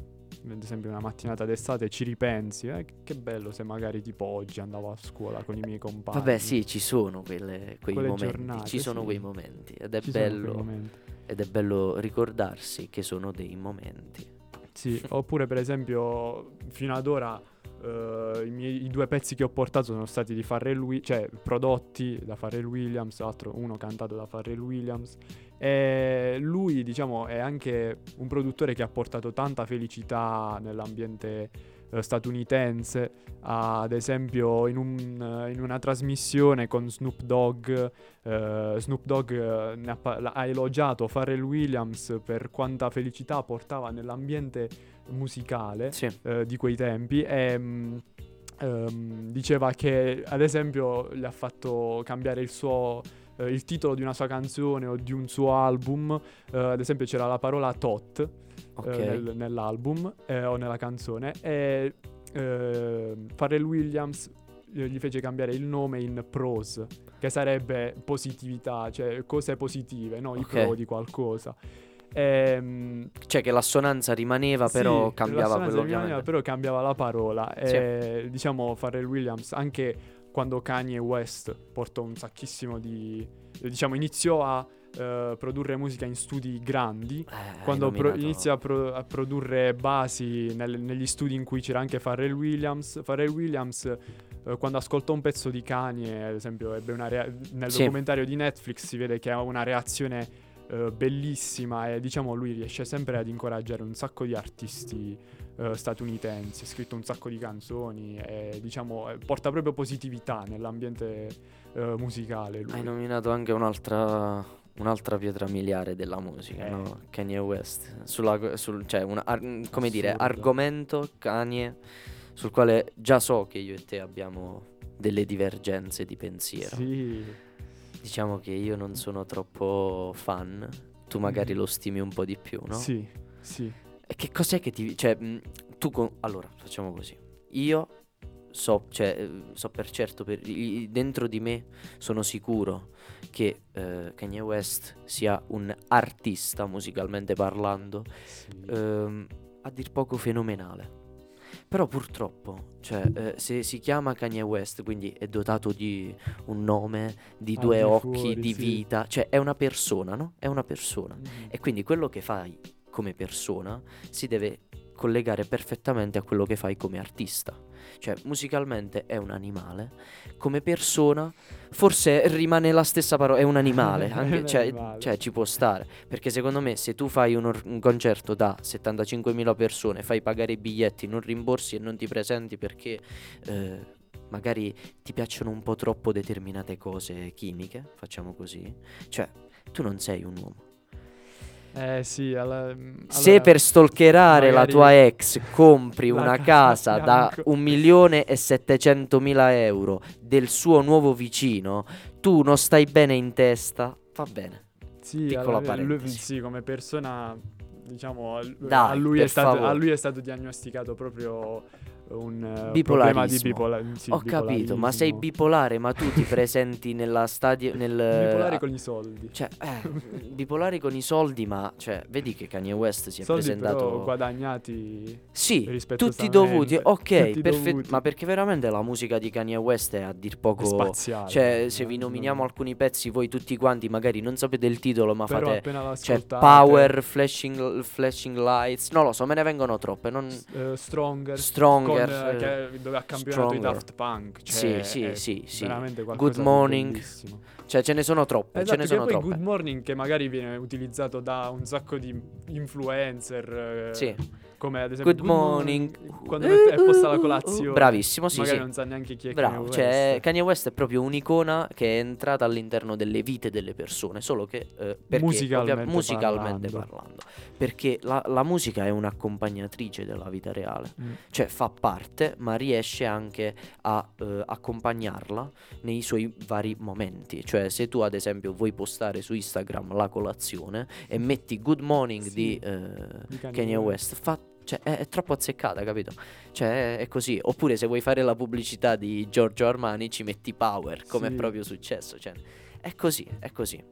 C: ad esempio una mattinata d'estate, ci ripensi, eh, che bello se magari tipo oggi andavo a scuola con i miei compagni.
A: Vabbè, sì, ci sono quelle- quei
C: Quelle
A: momenti.
C: giornate,
A: ci sono
C: sì.
A: quei momenti. Ed è
C: Ci
A: bello.
C: momenti.
A: Ed è bello ricordarsi che sono dei momenti.
C: Sì, oppure per esempio fino ad ora eh, i, miei, i due pezzi che ho portato sono stati di Pharrell Williams, cioè prodotti da Pharrell Williams, l'altro uno cantato da Pharrell Williams. E lui, diciamo, è anche un produttore che ha portato tanta felicità nell'ambiente eh, statunitense, ad esempio in, un- in una trasmissione con Snoop Dogg, eh, Snoop Dogg eh, ha, pa- ha elogiato Pharrell Williams per quanta felicità portava nell'ambiente musicale
A: Sì.
C: eh, di quei tempi e mm, ehm, diceva che ad esempio gli ha fatto cambiare il suo eh, il titolo di una sua canzone o di un suo album eh, ad esempio c'era la parola tot eh,
A: Ok.
C: nel- nell'album eh, o nella canzone e eh, Pharrell Williams eh, gli fece cambiare il nome in prose che sarebbe positività cioè cose positive no? i
A: Ok.
C: pro di qualcosa Ehm,
A: Cioè che l'assonanza rimaneva, però
C: sì,
A: cambiava
C: l'assonanza
A: quello
C: rimaneva, però cambiava la parola.
A: Sì.
C: E, diciamo, Pharrell Williams, anche quando Kanye West portò un sacchissimo di... diciamo, iniziò a eh, produrre musica in studi grandi.
A: Eh,
C: Quando pro- inizia a, pro- a produrre basi nel- negli studi in cui c'era anche Pharrell Williams, Pharrell Williams eh, quando ascoltò un pezzo di Kanye, ad esempio, ebbe una rea- nel
A: Sì.
C: documentario di Netflix si vede che ha una reazione eh, bellissima e diciamo lui riesce sempre ad incoraggiare un sacco di artisti eh, statunitensi, ha scritto un sacco di canzoni e diciamo eh, porta proprio positività nell'ambiente eh, musicale lui.
A: Hai nominato anche un'altra, un'altra pietra miliare della musica,
C: Eh.
A: no? Kanye West. Sulla, sul, cioè, un ar- come dire, argomento Kanye sul quale già so che io e te abbiamo delle divergenze di pensiero.
C: Sì,
A: Diciamo che io non sono troppo fan, tu magari
C: Mhm.
A: lo stimi un po' di più, no?
C: sì, sì.
A: E che cos'è che ti... Cioè, mh, tu... con- allora, facciamo così. Io so, cioè, eh, so per certo, per- dentro di me sono sicuro che eh, Kanye West sia un artista, musicalmente parlando,
C: sì.
A: ehm, a dir poco fenomenale. Però purtroppo, cioè, eh, se si chiama Kanye West, quindi è dotato di un nome, di
C: Al
A: due
C: di
A: occhi,
C: fuori,
A: di
C: sì.
A: vita, cioè è una persona, no? È una persona.
C: Mhm.
A: E quindi quello che fai come persona si deve collegare perfettamente a quello che fai come artista. Cioè, musicalmente è un animale, come persona forse rimane la stessa parola, è un animale, anche- cioè,
C: animale.
A: cioè, ci può stare. Perché secondo me se tu fai un, or- un concerto da 75.000 persone, fai pagare i biglietti, non rimborsi e non ti presenti perché... eh, Magari ti piacciono un po' troppo determinate cose chimiche, facciamo così. Cioè, tu non sei un uomo.
C: Eh sì, alla- mm,
A: Se
C: allora-
A: per stalkerare la
C: magari-
A: tua ex compri
C: La
A: una
C: casa
A: da
C: fianco.
A: 1 milione e 700 mila euro del suo nuovo vicino, tu non stai bene in testa, va bene.
C: Sì,
A: Piccola
C: alla- lui-
A: parentesi.
C: sì, come persona, diciamo, a,
A: Dai,
C: a lui stato, a lui è stato diagnosticato proprio un eh, problema di
A: Bipolarismo.
C: bipola- sì,
A: Ho capito, ma sei bipolare, ma tu ti presenti nella stadio nel
C: Bipolare con i soldi.
A: cioè, eh, bipolare con i soldi, ma cioè, vedi che Kanye West si è
C: soldi
A: presentato
C: però guadagnati
A: Sì, tutti dovuti, ok,
C: tutti dovuti.
A: ma perché veramente la musica di Kanye West è a dir
C: È
A: poco
C: spaziale.
A: Cioè, se
C: eh,
A: vi
C: non-
A: nominiamo alcuni pezzi, voi tutti quanti magari non sapete il titolo, ma
C: però
A: fate. Cioè, Power, flashing, flashing Lights. Non lo so, me ne vengono troppe. Non...
C: eh, Stronger,
A: Stronger,
C: con, eh, che- dove ha campionato i
A: Stronger.
C: Daft Punk.
A: Sì,
C: Cioè,
A: sì, sì, sì.
C: Qualcosa
A: Good Morning. Cioè, ce ne sono troppe.
C: Esatto,
A: ce ne sono
C: poi
A: troppe.
C: Good Morning che magari viene utilizzato da un sacco di influencer. eh,
A: Sì.
C: Come ad esempio
A: Good morning.
C: Quando è posta la colazione.
A: Bravissimo, sì,
C: magari
A: sì.
C: non sa neanche chi è
A: Bravo,
C: Kanye
A: cioè
C: West.
A: Kanye West è proprio un'icona che è entrata all'interno delle vite delle persone, solo che eh, perché,
C: Musicalmente
A: ovvia- musicalmente
C: parlando.
A: parlando. Perché la, la musica è un'accompagnatrice della vita reale,
C: Mm.
A: cioè fa parte, ma riesce anche a eh, accompagnarla nei suoi vari momenti. Cioè, se tu ad esempio vuoi postare su Instagram la colazione e metti Good Morning
C: Sì,
A: di, eh,
C: di Kanye
A: Kanye West, fa- cioè, è, è troppo azzeccata, capito? Cioè, è, così. Oppure se vuoi fare la pubblicità di Giorgio Armani, ci metti Power, come
C: Sì.
A: è proprio successo. Cioè, è così, è così.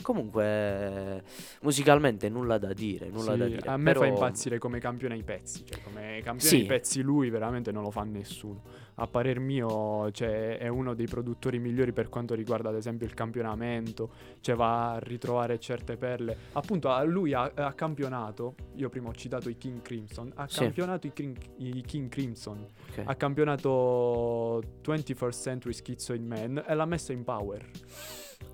A: Comunque, musicalmente nulla da dire, nulla
C: Sì,
A: da dire.
C: a me fa
A: però-
C: impazzire come campiona i pezzi, cioè come campiona
A: Sì.
C: i pezzi lui veramente non lo fa nessuno. A parer mio, cioè, è uno dei produttori migliori per quanto riguarda ad esempio il campionamento, cioè va a ritrovare certe perle. Appunto, lui ha, ha campionato, io prima ho citato i King Crimson, ha
A: Sì.
C: campionato i King, i King Crimson,
A: Ok.
C: ha campionato 21st Century Schizoid Man e l'ha messo in Power.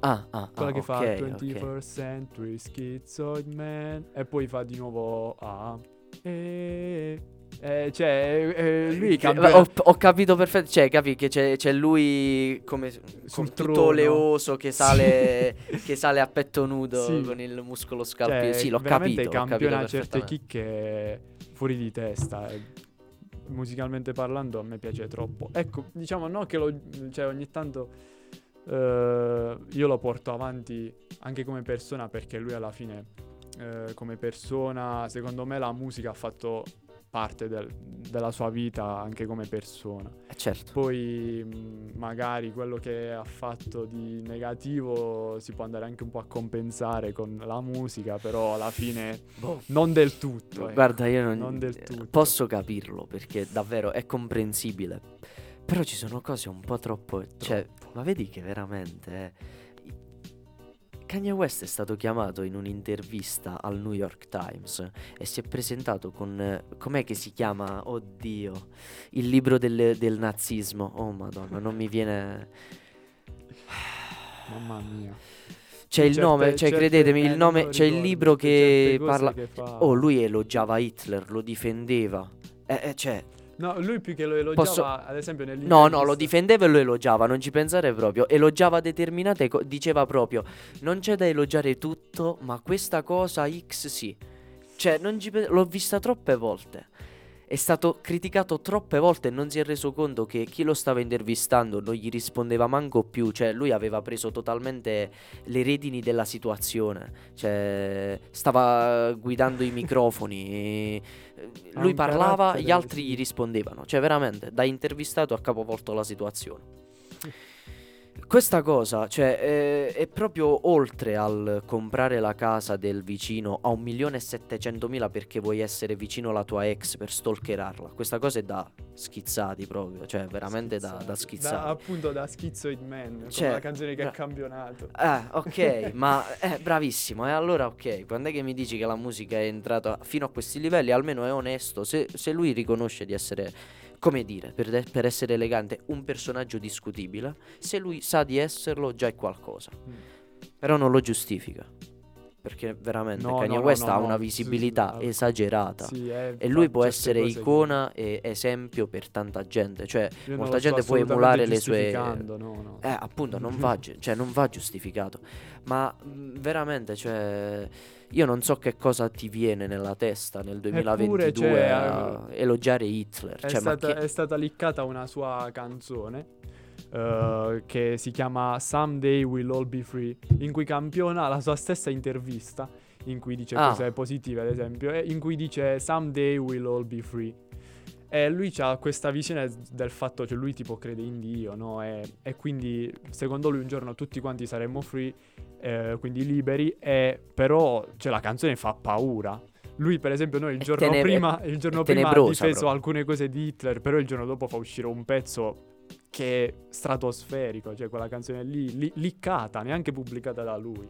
A: Ah, ah,
C: Quella
A: ah,
C: che fa
A: ok,
C: 21st
A: ok.
C: Century Schizoid Man e poi fa di nuovo A. E Eh, cioè, eh, lui
A: Che-
C: campiona-
A: ho, ho capito perfetto, cioè capi che c'è, c'è lui come
C: Sul
A: tutto oleoso che sale, che sale a petto nudo
C: Sì.
A: con il muscolo
C: cioè,
A: scalpito. sì, l'ho capito.
C: Campiona certe chicche fuori di testa. eh. Musicalmente parlando a me piace troppo. Ecco, diciamo no che lo, cioè, ogni tanto eh, io lo porto avanti anche come persona perché lui alla fine eh, come persona, secondo me la musica ha fatto parte del- della sua vita anche come persona.
A: Eh, certo.
C: Poi mh, magari quello che ha fatto di negativo si può andare anche un po' a compensare con la musica, però alla fine
A: Boh.
C: non del tutto. eh.
A: Guarda, io non,
C: Non del tutto.
A: posso capirlo perché davvero è comprensibile. Però ci sono cose un po' troppo. Cioè, ma vedi che veramente. eh, Kanye West è stato chiamato in un'intervista al New York Times e si è presentato con. Com'è che si chiama? Oddio. Il libro del, del nazismo. Oh, madonna, non mi viene.
C: Mamma mia.
A: C'è il
C: Certe-
A: nome, cioè credetemi, il nome, c'è il libro che parla.
C: che fa.
A: Oh, lui elogiava Hitler, lo difendeva. Eh, eh, cioè,
C: No, lui più che lo elogiava,
A: Posso-
C: ad esempio nel
A: No, no, lo difendeva e lo elogiava, non ci pensare proprio. Elogiava determinate cose, diceva proprio, non c'è da elogiare tutto, ma questa cosa X sì. Cioè, non ci pe- l'ho vista troppe volte. È stato criticato troppe volte e non si è reso conto che chi lo stava intervistando non gli rispondeva manco più. Cioè, lui aveva preso totalmente le redini della situazione. Cioè, stava guidando i microfoni. Lui parlava, gli altri gli rispondevano. Cioè, veramente, da intervistato ha capovolto la situazione. Questa cosa, cioè, eh, è proprio oltre al comprare la casa del vicino a 1.700.000 perché vuoi essere vicino alla tua ex per stalkerarla. Questa cosa è da schizzati proprio, cioè, veramente da, da schizzati.
C: appunto da Schizoid Man,
A: Cioè,
C: la canzone che
A: bra-
C: ha campionato.
A: Eh, ok, ma eh, bravissimo. E allora, ok, quando è che mi dici che la musica è entrata fino a questi livelli, almeno è onesto. Se, se lui riconosce di essere, come dire, per, de- per essere elegante, un personaggio discutibile, se lui sa di esserlo, già è qualcosa.
C: Mm.
A: Però non lo giustifica. Perché veramente
C: No,
A: Kanye
C: no,
A: West
C: no,
A: ha una visibilità
C: sì,
A: esagerata.
C: Sì,
A: E lui può essere
C: cose che-
A: icona e esempio per tanta gente. Cioè,
C: Io
A: molta gente può emulare le sue.
C: no.
A: Eh, appunto, non va, cioè, non va giustificato. Ma mh, veramente, cioè, io non so che cosa ti viene nella testa nel 2022
C: cioè,
A: a elogiare Hitler.
C: È,
A: Cioè,
C: stata,
A: che-
C: è stata liccata una sua canzone eh, che si chiama Someday We'll All Be Free, in cui campiona la sua stessa intervista, in cui dice
A: Ah.
C: cose positive ad esempio, e in cui dice Someday We'll All Be Free. E lui ha questa visione del fatto, cioè lui tipo crede in Dio, no? E, e quindi secondo lui un giorno tutti quanti saremmo free, eh, quindi liberi, e però cioè, la canzone fa paura. Lui per esempio noi il giorno
A: tene-
C: prima, il giorno prima ha difeso
A: proprio.
C: alcune cose di Hitler, però il giorno dopo fa uscire un pezzo che è stratosferico, cioè quella canzone lì, li- liccata, neanche pubblicata da lui.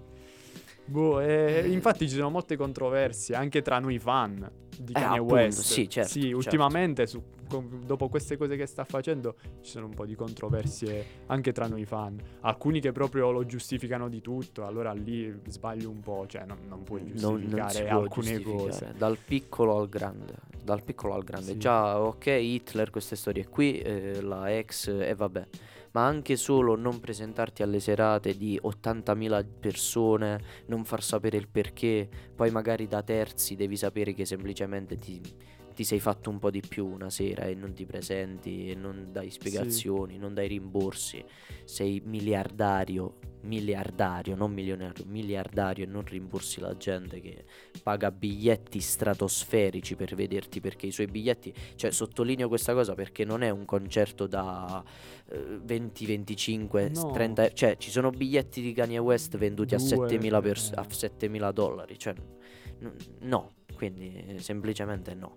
C: Boh, e infatti ci sono molte controversie anche tra noi fan di
A: Eh,
C: Kanye
A: appunto,
C: West.
A: sì, certo,
C: Sì,
A: certo.
C: ultimamente su- con- dopo queste cose che sta facendo ci sono un po' di controversie anche tra noi fan. Alcuni che proprio lo giustificano di tutto, allora lì sbagli un po', cioè non, non puoi
A: non,
C: giustificare
A: non può
C: alcune
A: giustificare.
C: cose.
A: Dal piccolo al grande. Dal piccolo al grande.
C: Sì.
A: Già, ok, Hitler, queste storie qui, eh, la ex, e vabbè. Ma anche solo non presentarti alle serate di 80.000 persone, non far sapere il perché, poi magari da terzi devi sapere che semplicemente ti, ti sei fatto un po' di più una sera e non ti presenti e non dai spiegazioni, non dai rimborsi, sei miliardario, miliardario, non milionario, miliardario e non rimborsi la gente che paga biglietti stratosferici per vederti perché i suoi biglietti, cioè sottolineo questa cosa perché non è un concerto da eh, 20, 25,
C: No.
A: 30, cioè ci sono biglietti di Kanye West venduti a
C: Due,
A: 7.000 pers-
C: eh.
A: a 7.000 dollari, cioè n- no, quindi eh, semplicemente no.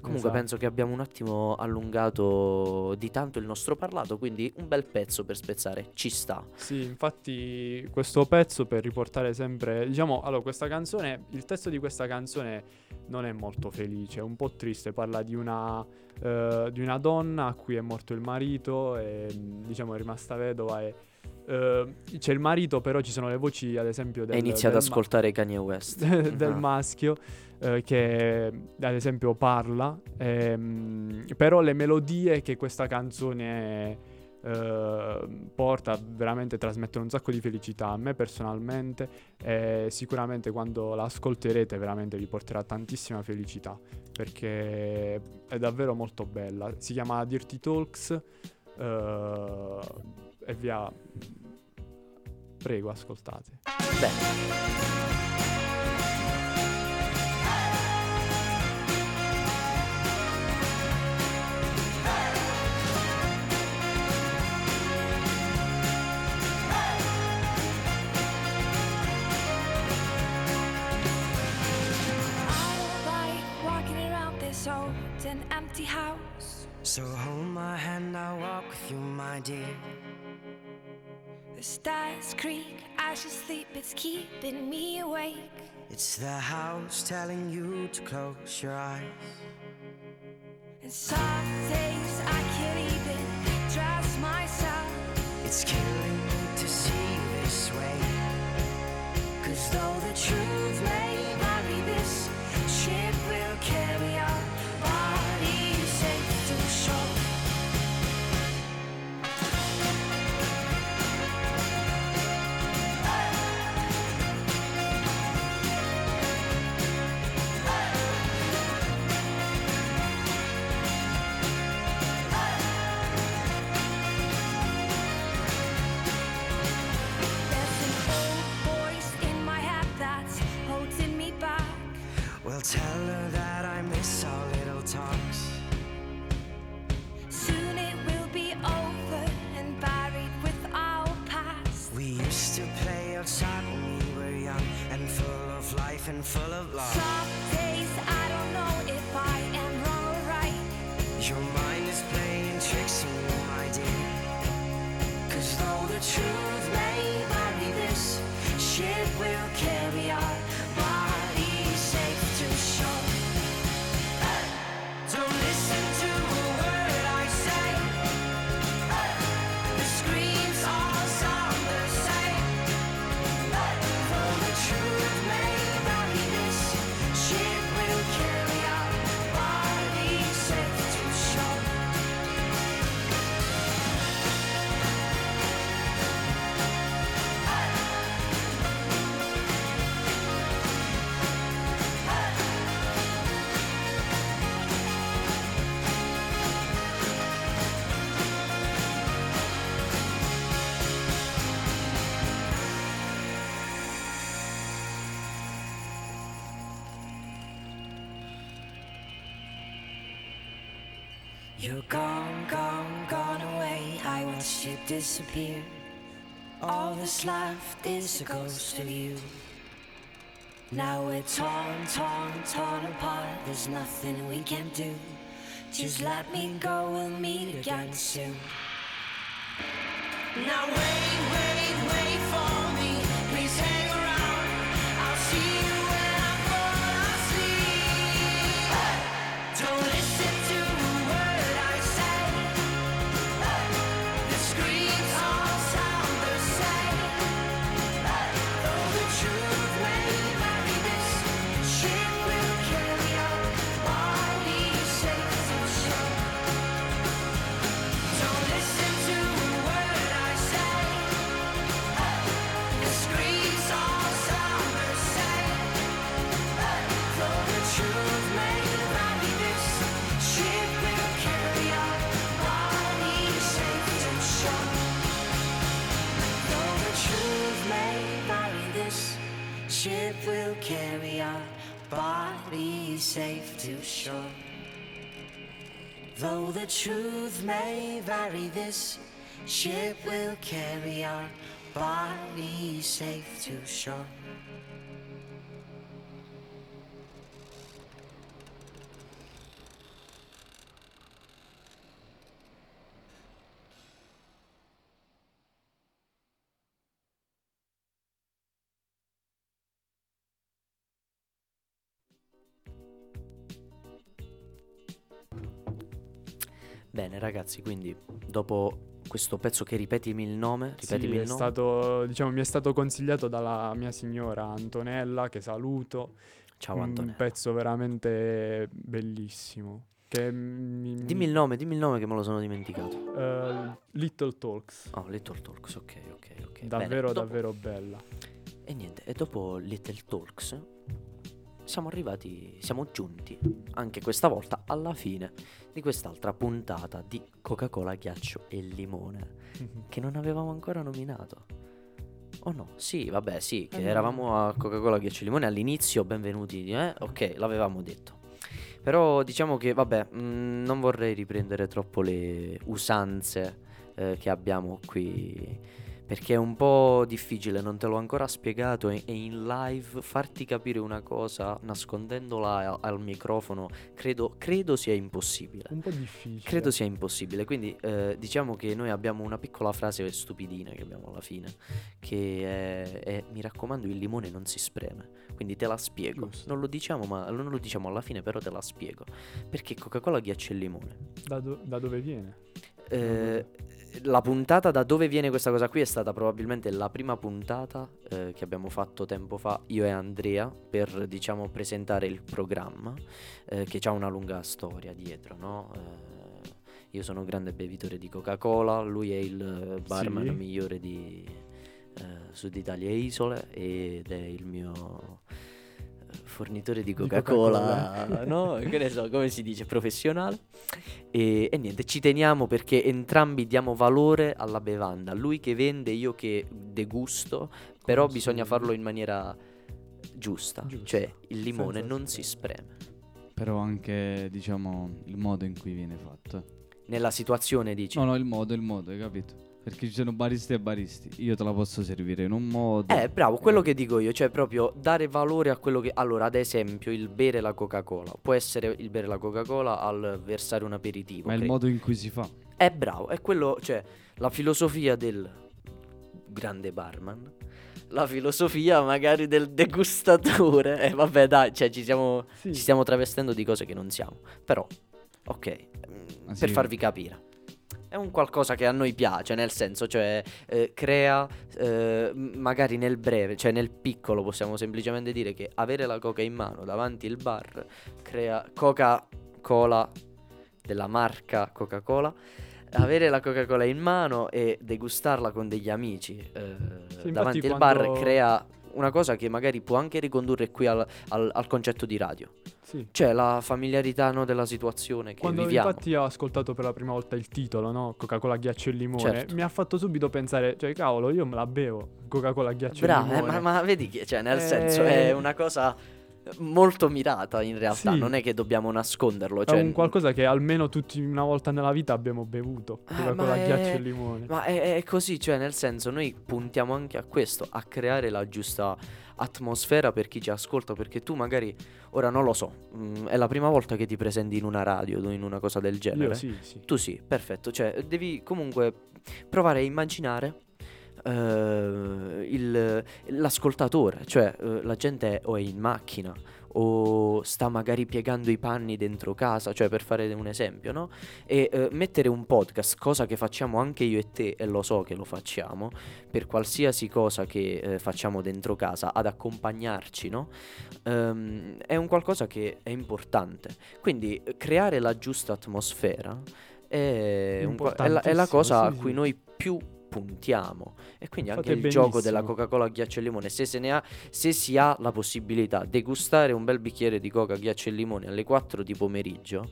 A: Comunque
C: Esatto.
A: penso che abbiamo un attimo allungato di tanto il nostro parlato, quindi un bel pezzo per spezzare ci sta.
C: Sì, infatti questo pezzo per riportare sempre, diciamo, allora questa canzone, il testo di questa canzone non è molto felice, è un po' triste, parla di una, eh, di una donna a cui è morto il marito e diciamo è rimasta vedova e eh, c'è il marito, però ci sono le voci, ad esempio, del,
A: E inizia ad
C: del ma-
A: ascoltare Kanye West.
C: del
A: Ah.
C: maschio eh, che ad esempio parla, ehm, però le melodie che questa canzone eh, porta veramente trasmettono un sacco di felicità a me personalmente e sicuramente quando la ascolterete veramente vi porterà tantissima felicità perché è davvero molto bella. Si chiama Dirty Talks eh, e via. Prego, ascoltate.
A: Bene.
G: Empty house.
H: So hold my hand, I'll walk with you, my dear.
G: The stars creak, I should sleep, it's keeping me awake.
H: It's the house telling you to close your eyes.
G: And some days I can't even trust myself.
H: It's killing me to see you this way.
G: Cause though the truth may
H: tell her that I miss our little talks.
G: Soon it will be over and buried with our past.
H: We used to play outside when we were young and full of life and full of love.
G: Some days I don't know if I am wrong or right.
H: Your mind is playing tricks on you, my dear.
G: Cause though the truth may vary, this ship will
H: You're gone, gone, gone away. I watched you disappear. All that's left is a ghost of you. Now we're torn, torn, torn apart. There's nothing we can do. Just let me go, we'll meet again soon.
G: Now wait, wait, bodies safe to shore. Though the truth may vary, this ship will carry our bodies safe to shore.
A: Bene ragazzi, quindi dopo questo pezzo che ripetimi il nome, ripetimi
C: Sì,
A: il
C: è
A: nome.
C: stato, diciamo, mi è stato consigliato dalla mia signora Antonella, che saluto.
A: Ciao
C: Un
A: Antonella.
C: pezzo veramente bellissimo. Che mi-
A: Dimmi il nome, dimmi il nome che me lo sono dimenticato.
C: eh, Little Talks.
A: Oh, Little Talks, ok, ok, ok. Bene,
C: Davvero,
A: dopo-
C: davvero bella.
A: E niente, e dopo Little Talks siamo arrivati, siamo giunti anche questa volta alla fine di quest'altra puntata di Coca-Cola, ghiaccio e limone che non avevamo ancora nominato. Oh no, sì, vabbè, sì, che
C: Eh
A: eravamo a Coca-Cola, ghiaccio e limone all'inizio, benvenuti, eh? Ok, l'avevamo detto. Però diciamo che, vabbè, mh, non vorrei riprendere troppo le usanze eh, che abbiamo qui. Perché è un po' difficile, non te l'ho ancora spiegato e, e in live farti capire una cosa nascondendola al, al microfono credo, credo sia impossibile.
C: Un po' difficile.
A: Credo sia impossibile, quindi eh, diciamo che noi abbiamo una piccola frase stupidina che abbiamo alla fine, che è, è, mi raccomando il limone non si spreme, quindi te la spiego,
C: Giusto.
A: non lo diciamo ma non lo diciamo alla fine però te la spiego, perché Coca-Cola ghiaccia il limone.
C: Da, do- da dove viene?
A: Eh, la puntata da dove viene questa cosa qui è stata probabilmente la prima puntata eh, che abbiamo fatto tempo fa io e Andrea per diciamo presentare il programma eh, che ha una lunga storia dietro, no? Eh, io sono un grande bevitore di Coca-Cola, lui è il eh, barman
C: Sì.
A: migliore di eh, Sud Italia e Isole ed è il mio fornitore di
C: Di
A: Coca-Cola,
C: Coca-Cola.
A: no? Che ne so, come si dice, professionale. E, e niente, ci teniamo perché entrambi diamo valore alla bevanda. Lui che vende, io che degusto, però
C: Consumo.
A: bisogna farlo in maniera giusta.
C: Giusta.
A: Cioè, il limone
C: Senza
A: non si
C: spreme.
A: spreme.
B: Però anche, diciamo, il modo in cui viene fatto.
A: Nella situazione dici...
B: No, no, il modo, il modo, hai capito? Perché ci sono baristi e baristi. Io te la posso servire in un modo.
A: Eh, bravo, quello che dico io, cioè proprio dare valore a quello che... Allora, ad esempio, il bere la Coca-Cola. Può essere il bere la Coca-Cola al versare un aperitivo.
B: Ma è il modo in cui si fa.
A: È bravo, è quello, cioè, la filosofia del grande barman, la filosofia magari del degustatore. E vabbè, dai, cioè, ci stiamo,
C: Sì.
A: ci stiamo travestendo di cose che non siamo. Però, ok,
B: Ah,
A: per
B: sì?
A: farvi capire. È un qualcosa che a noi piace, nel senso, cioè, eh, crea, eh, magari nel breve, cioè nel piccolo, possiamo semplicemente dire che avere la coca in mano davanti il bar crea Coca-Cola della marca Coca-Cola. Avere la Coca-Cola in mano e degustarla con degli amici eh,
C: infatti
A: davanti al bar crea una cosa che magari può anche ricondurre qui al, al- al concetto di radio.
C: Sì.
A: Cioè la familiarità no, della situazione che
C: Quando
A: viviamo.
C: infatti ho ascoltato per la prima volta il titolo, no? Coca-Cola ghiaccio e limone,
A: Certo.
C: mi ha fatto subito pensare, cioè cavolo, io me la bevo, Coca-Cola ghiaccio
A: Bravo,
C: e
A: eh,
C: limone.
A: ma, ma vedi che cioè, nel
C: Eh,
A: senso è una cosa molto mirata in realtà,
C: Sì.
A: non è che dobbiamo nasconderlo.
C: È
A: Cioè,
C: un qualcosa che almeno tutti una volta nella vita abbiamo bevuto,
A: Ah,
C: Coca-Cola
A: ma è-
C: ghiaccio e limone.
A: Ma è, è così, cioè nel senso noi puntiamo anche a questo, a creare la giusta atmosfera per chi ci ascolta, perché tu magari, ora non lo so, mm, è la prima volta che ti presenti in una radio, in una cosa del genere.
C: Io sì, sì.
A: Tu sì, perfetto, cioè devi comunque provare a immaginare eh, il- l'ascoltatore, cioè eh, la gente o è in macchina o sta magari piegando i panni dentro casa, cioè per fare un esempio, no? E eh, mettere un podcast, cosa che facciamo anche io e te, e lo so che lo facciamo, per qualsiasi cosa che eh, facciamo dentro casa, ad accompagnarci, no? Ehm, è un qualcosa che è importante. Quindi creare la giusta atmosfera è, un è la, è la cosa a
C: sì,
A: cui
C: sì.
A: noi più puntiamo. E quindi
C: Fate
A: anche il gioco della
C: benissimo.
A: Coca-Cola ghiaccio e limone se, se, ne ha, se si ha la possibilità degustare un bel bicchiere di Coca ghiaccio e limone alle 4 di pomeriggio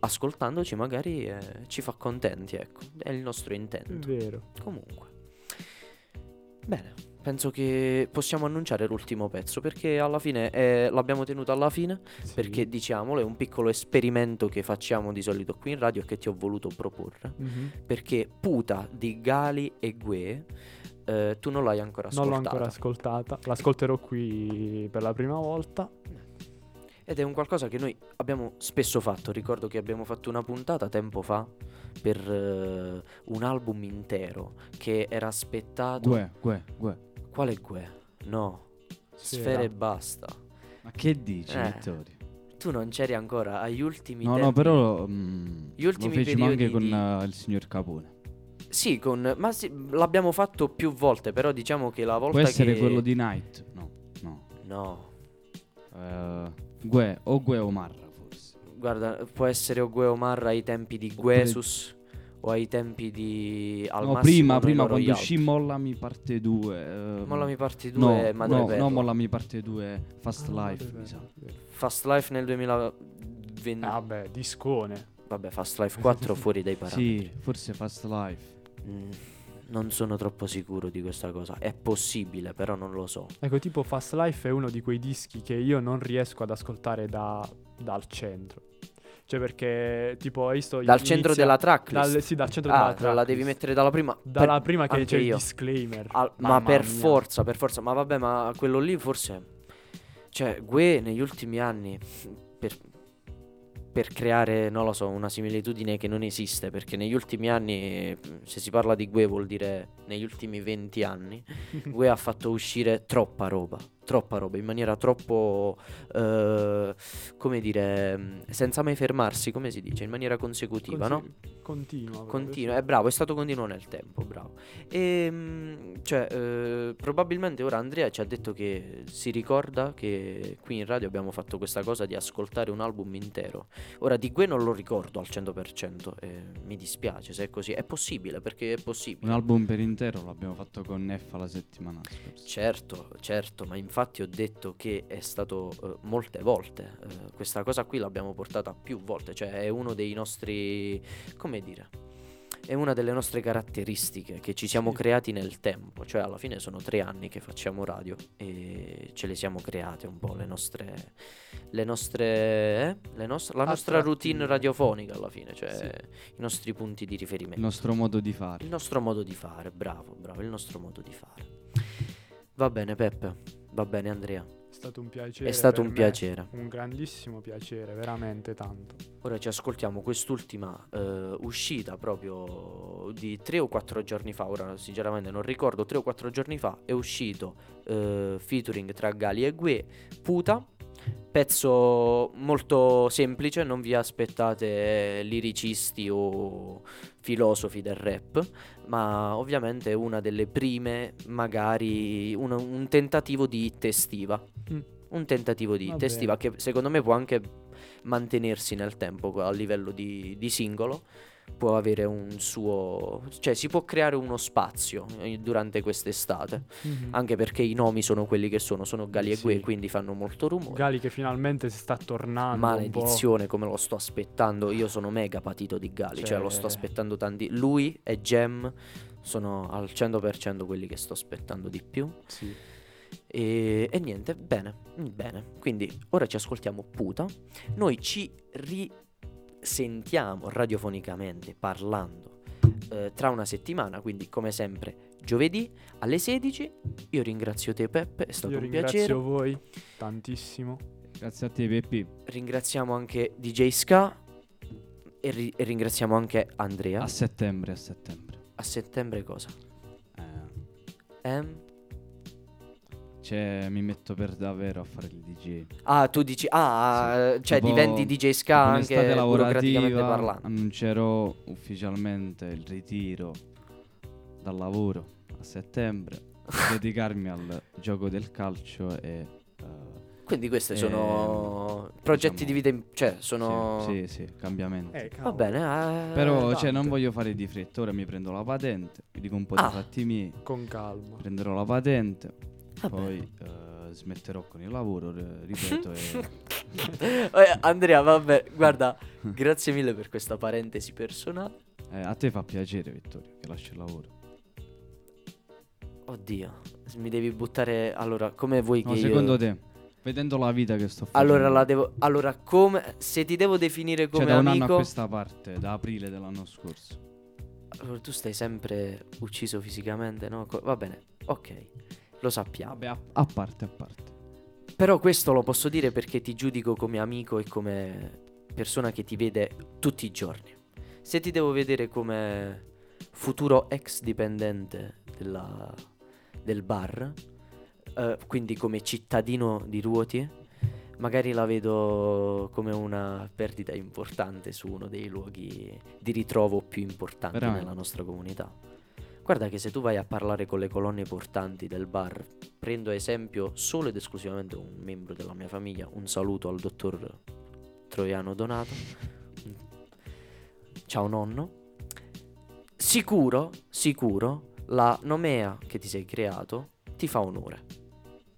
A: ascoltandoci magari eh, ci fa contenti ecco. È il nostro
C: È
A: intento.
C: Vero.
A: comunque. Bene penso che possiamo annunciare l'ultimo pezzo perché alla fine eh, l'abbiamo tenuto alla fine
C: Sì.
A: perché diciamolo è un piccolo esperimento che facciamo di solito qui in radio e che ti ho voluto proporre
C: Mhm.
A: perché Puta di Gali e Gue eh, tu non l'hai ancora
C: Non l'ho
A: ascoltata
C: ancora ascoltata, l'ascolterò qui per la prima volta.
A: ed è un qualcosa che noi abbiamo spesso fatto ricordo che abbiamo fatto una puntata tempo fa per eh, un album intero che era aspettato
B: Gue, gue, gue.
A: Quale Gue? no
C: Sì,
A: Sfere e basta
B: Ma che dici,
A: Eh.
B: Vittorio?
A: tu non c'eri ancora agli ultimi
B: No,
A: tempi
B: no, però mm,
A: Gli ultimi
B: lo fecimo anche con
A: di-
B: eh, il signor Capone.
A: Sì, con, ma sì, l'abbiamo fatto più volte, però diciamo che la volta
B: Può essere
A: che...
B: quello di Night? No, no.
A: No,
B: Eh, Gue o Gue o Marra forse.
A: guarda, può essere Ogue Omar ai tempi di Guesus o ai tempi di... Al
B: no,
A: massimo
B: prima, prima quando
A: gli
B: uscì. Mollami parte 2.
A: Mollami parte
B: No,
A: 2
B: no,
A: Madre
B: no, Mollami parte 2
C: Ah,
B: Fast Life, mi sa.
A: Fast Life nel 2020...
C: Ah, vabbè, discone.
A: Vabbè, Fast Life 4 fuori dai parametri.
B: Sì, forse Fast Life.
A: Mm, non sono troppo sicuro di questa cosa. È possibile, però non lo so.
C: Ecco, tipo Fast Life è uno di quei dischi che io non riesco ad ascoltare da- dal centro. Cioè perché, tipo, hai visto...
A: Dal
C: inizia-
A: centro della tracklist?
C: dal- sì, dal centro
A: Ah,
C: della
A: la
C: tracklist.
A: devi mettere dalla prima.
C: Dalla
A: per-
C: prima che c'è il
A: io.
C: disclaimer.
A: Al- ma per
C: mia.
A: forza, per forza. Ma vabbè, ma quello lì forse. Cioè, Gue negli ultimi anni. Per, per creare, non lo so, una similitudine che non esiste. Perché negli ultimi anni, se si parla di Gue, vuol dire negli ultimi 20 anni. Gue ha fatto uscire troppa roba. Troppa roba in maniera troppo. eh, come dire. mm, Senza mai fermarsi, come si dice? In maniera consecutiva, no?
C: Consi- Continua. proprio,
A: Continuo,
C: sì.
A: è bravo, è stato continuo nel tempo, bravo. E mm, cioè, eh, probabilmente ora Andrea ci ha detto che si ricorda che qui in radio abbiamo fatto questa cosa di ascoltare un album intero. Ora di Gue non lo ricordo al 100%, e mi dispiace se è così. È possibile, perché è possibile.
B: Un album per intero l'abbiamo fatto con Neffa la settimana scorsa.
A: Certo, certo, ma infatti ho detto che è stato eh, molte volte. eh, questa cosa qui l'abbiamo portata più volte, cioè è uno dei nostri, come dire, è una delle nostre caratteristiche che ci siamo
C: Sì.
A: creati nel tempo, cioè alla fine sono tre anni che facciamo radio e ce le siamo create un po' le nostre, le nostre, eh? Le nostre- la nostra routine radiofonica alla fine, cioè
C: Sì.
A: i nostri punti di riferimento.
B: Il nostro modo di fare.
A: Il nostro modo di fare, bravo, bravo, il nostro modo di fare. Va bene Peppe, va bene Andrea.
C: È stato un piacere.
A: È stato un
C: me,
A: piacere.
C: Un grandissimo piacere, veramente tanto.
A: Ora ci ascoltiamo quest'ultima eh, uscita proprio di tre o quattro giorni fa, ora sinceramente non ricordo, tre o quattro giorni fa è uscito eh, featuring tra Gali e Gue, Puta, pezzo molto semplice, non vi aspettate liricisti o filosofi del rap, ma ovviamente una delle prime, magari un, un tentativo di hit estiva.
C: Mm.
A: Un tentativo di hit estiva che secondo me può anche mantenersi nel tempo a livello di, di singolo. Può avere un suo. cioè si può creare uno spazio eh, durante quest'estate.
C: Mhm.
A: Anche perché i nomi sono quelli che sono, sono Gali e
C: Sì.
A: Gue, quindi fanno molto rumore.
C: Gali che finalmente si sta tornando.
A: Maledizione, come lo sto aspettando. Io sono mega patito di Gali, cioè, lo sto
C: Cioè-
A: aspettando tanti. Lui e Gem sono al 100% quelli che sto aspettando di più.
C: Sì.
A: E, e niente, bene, bene. Quindi ora ci ascoltiamo Puta. Noi ci risentiamo radiofonicamente parlando eh, tra una settimana, quindi come sempre giovedì alle 16. Io ringrazio te Peppe, è stato
C: Io
A: un
C: ringrazio
A: piacere.
C: voi tantissimo.
B: Grazie a te, Peppi.
A: Ringraziamo anche DJ Ska e, ri- e ringraziamo anche Andrea.
B: A settembre, a settembre.
A: A settembre cosa?
B: Eh,
A: Ehm?
B: Cioè, mi metto per davvero a fare il DJ.
A: Ah, tu dici, ah, cioè
B: Dopo-
A: diventi DJ Ska anche burocraticamente parlando.
B: annuncerò ufficialmente il ritiro dal lavoro a settembre, dedicarmi al gioco del calcio e... eh,
A: Quindi questi
B: Ehm,
A: sono progetti
B: diciamo-
A: di vita, in- cioè sono...
B: Sì, sì, sì, cambiamenti.
C: Eh,
A: Va bene, eh,
B: Però cioè, non voglio fare di fretta, ora mi prendo la patente, vi dico un po'
A: Ah.
B: di fatti miei,
C: Con calma.
B: prenderò la patente,
A: Va
B: poi eh, smetterò con il lavoro, ripeto, e
A: Eh, Andrea, vabbè, guarda, grazie mille per questa parentesi personale.
B: eh, a te fa piacere Vittorio che lasci il lavoro.
A: Oddio, mi devi buttare... Allora, come vuoi
B: No,
A: che io...
B: secondo te, vedendo la vita che sto facendo,
A: Allora, la devo... Allora, come... Se ti devo definire
B: cioè
A: come
B: da un anno a
A: amico...
B: questa parte, da aprile dell'anno scorso.
A: Allora, tu stai sempre ucciso fisicamente, no? Co- Va bene, ok, lo sappiamo.
B: Vabbè, a, a parte, a parte.
A: Però questo lo posso dire perché ti giudico come amico e come persona che ti vede tutti i giorni. Se ti devo vedere come futuro ex dipendente della- del bar, eh, quindi come cittadino di Ruoti, magari la vedo come una perdita importante su uno dei luoghi di ritrovo più importanti
B: Veramente?
A: nella nostra comunità. Guarda che se tu vai a parlare con le colonne portanti del bar, prendo esempio solo ed esclusivamente un membro della mia famiglia, un saluto al dottor Troiano Donato. Ciao nonno. Sicuro, sicuro, la nomea che ti sei creato ti fa onore.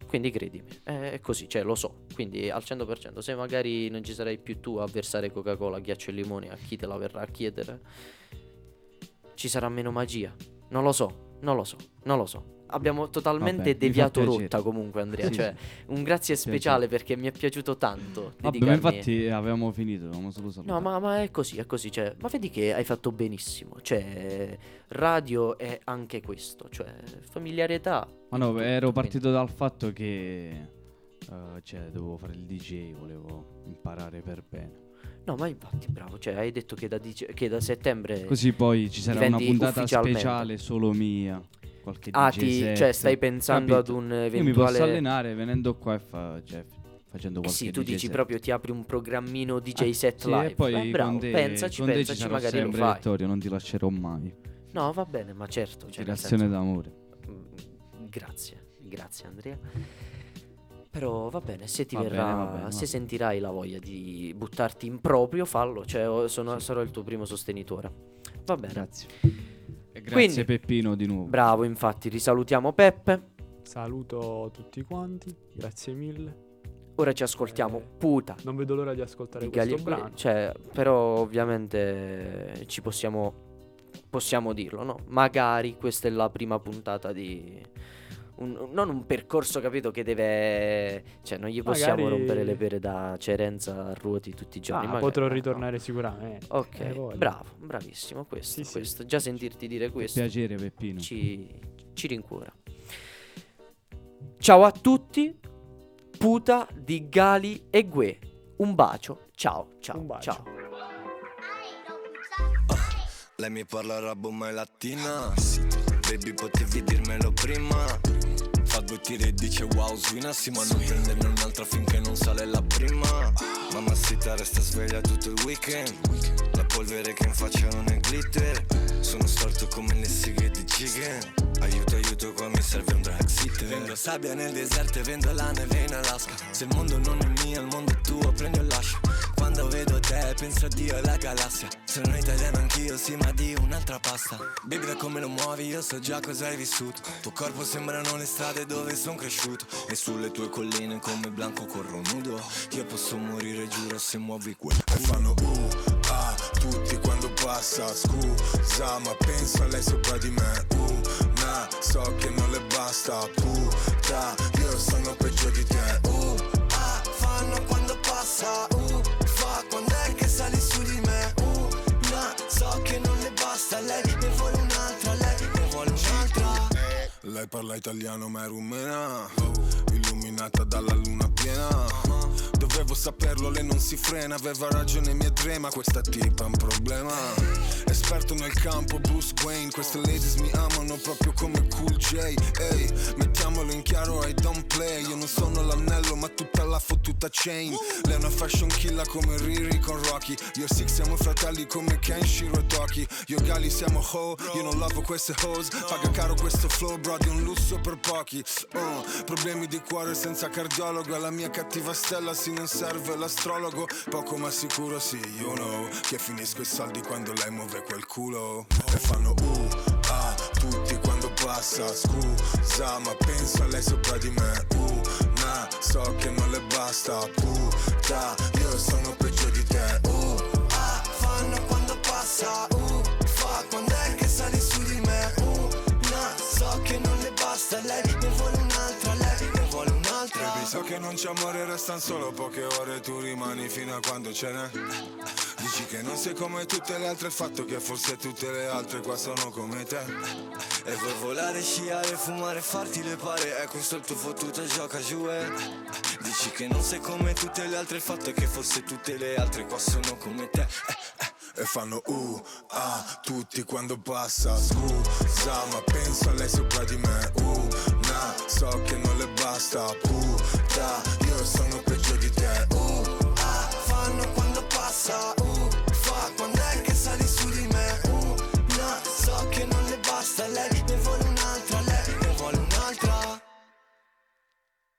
A: Quindi credimi, è così, cioè lo so. Quindi al 100%, se magari non ci sarai più tu a versare Coca-Cola, ghiaccio e limone a chi te la verrà a chiedere, ci sarà meno magia. Non lo so, non lo so, non lo so. Abbiamo totalmente
B: Vabbè,
A: deviato rotta comunque Andrea,
B: Sì,
A: cioè
B: sì.
A: un grazie speciale perché mi è piaciuto tanto.
B: Vabbè, ma infatti avevamo finito, avevamo solo
A: No,
B: salutato.
A: ma, ma è così, è così. Cioè, ma vedi che hai fatto benissimo. Cioè, radio è anche questo. Cioè, familiarità.
B: Ma no,
A: tutto,
B: ero partito dal fatto che eh, cioè, dovevo fare il DJ, volevo imparare per bene.
A: No, ma infatti, bravo. Cioè, hai detto che da, dice- che da settembre.
B: Così poi ci sarà una puntata speciale solo mia. Qualche
A: Ah,
B: DJ
A: ti-
B: set,
A: cioè, stai pensando
B: capito?
A: ad un
B: Io mi
A: eventuale.
B: posso allenare venendo qua e fa- cioè, facendo
A: Eh
B: qualche
A: sì, tu
B: DJ
A: dici
B: set.
A: proprio ti apri un programmino DJ
B: Ah,
A: set
B: sì,
A: live.
B: E poi
A: Eh, bravo,
B: con te,
A: pensaci,
B: con te ci
A: pensaci,
B: sarò
A: magari lo fai.
B: Vittorio, non ti lascerò mai.
A: No, va bene, ma certo. Cioè,
B: Relazione d'amore.
A: Mm, Grazie, grazie Andrea. Però va bene, se ti
B: Va bene,
A: verrà,
B: va bene, va
A: se
B: bene.
A: sentirai la voglia di buttarti in proprio, fallo, cioè sono- sarò il tuo primo sostenitore. Va bene.
B: Grazie. E grazie
A: Quindi-
B: Peppino di nuovo.
A: Bravo, infatti, risalutiamo Peppe.
C: Saluto tutti quanti, grazie mille.
A: Ora ci ascoltiamo
C: Eh,
A: Puta
C: Non vedo l'ora di ascoltare
A: di
C: questo
A: Galileo.
C: brano.
A: Cioè, però ovviamente ci possiamo possiamo dirlo, no? Magari questa è la prima puntata di un- non un percorso, capito, che deve cioè non gli possiamo
C: Magari-
A: rompere le pere da Cerenza a Ruoti tutti i
C: Ah,
A: giorni. magari-
C: potrò
A: ah, no.
C: ritornare sicuramente.
A: Ok,
C: Eh,
A: bravo, bravissimo questo,
C: Sì, sì.
A: questo. Già sentirti dire questo
B: Piacere Peppino.
A: ci, ci rincuora. Ciao a tutti, puta di Gali e Gue. Un bacio, ciao, ciao,
C: Un bacio.
A: ciao.
D: Lei mi parla arabo ma è latina Baby potevi dirmelo prima. Fa due tiri e dice wow svina Sì ma non prenderne un'altra finché non sale la prima. Mamma sita resta sveglia tutto il weekend. La polvere che in faccia non è glitter. Sono storto come le sighe di Gigan Aiuto aiuto qua mi serve un drag sitter. Vendo sabbia nel deserto e vendo la neve in Alaska. Se il mondo non è mio il mondo te penso a Dio e la galassia. Sono italiano anch'io sì ma di un'altra pasta. Baby da come lo muovi io so già cosa hai vissuto. Tuo corpo sembrano le strade dove sono cresciuto. E sulle tue colline come Blanco corro nudo. Io posso morire giuro se muovi quel
I: E fanno uh, ah, tutti quando passa. Scusa ma penso a lei sopra di me. Uh, nah, so che non le basta. Puta, io sono peggio di te.
D: Uh, ah, fanno quando passa. Uh, Lei
I: parla italiano ma è rumena. Illuminata dalla luna piena Dovevo saperlo, lei non si frena Aveva ragione mia trema Questa tipa è un problema. Esperto nel campo, Bruce Wayne. Queste ladies mi amano proprio come Cool J. Ehi, mettiamolo in chiaro, I don't play. Io non sono l'anello ma tutta la fottuta chain. Lei è una fashion killer come Riri con Rocky. Io e Six siamo fratelli come Kenshiro e Toki. Io e Gali siamo ho, io non lavo queste hose. Paga caro questo flow bro di un lusso per pochi. Uh, Problemi di cuore senza cardiologo Alla mia cattiva stella sì non serve l'astrologo? Poco ma sicuro sì, you know Che finisco i soldi quando lei muove quel culo. E fanno uh, ah, tutti quando passa Scusa ma penso a lei sopra di me Uh, nah, so che non le basta Puta, io sono peggio di te
D: Uh, ah, fanno quando passa so che non
I: c'è amore, restano solo poche ore. Tu rimani fino a quando ce n'è. Dici che non sei come tutte le altre Il fatto che forse tutte le altre qua sono come te.
D: E vuoi volare, sciare, fumare, farti le pare? E questo è il tuo fottuto gioca giù eh. Dici che non sei come tutte le altre Il fatto è che forse tutte le altre qua sono come te. Eh,
I: E fanno uh, ah, tutti quando passa. Scusa ma penso a lei sopra di me. Uh, nah, so che non pasta, puta, io sono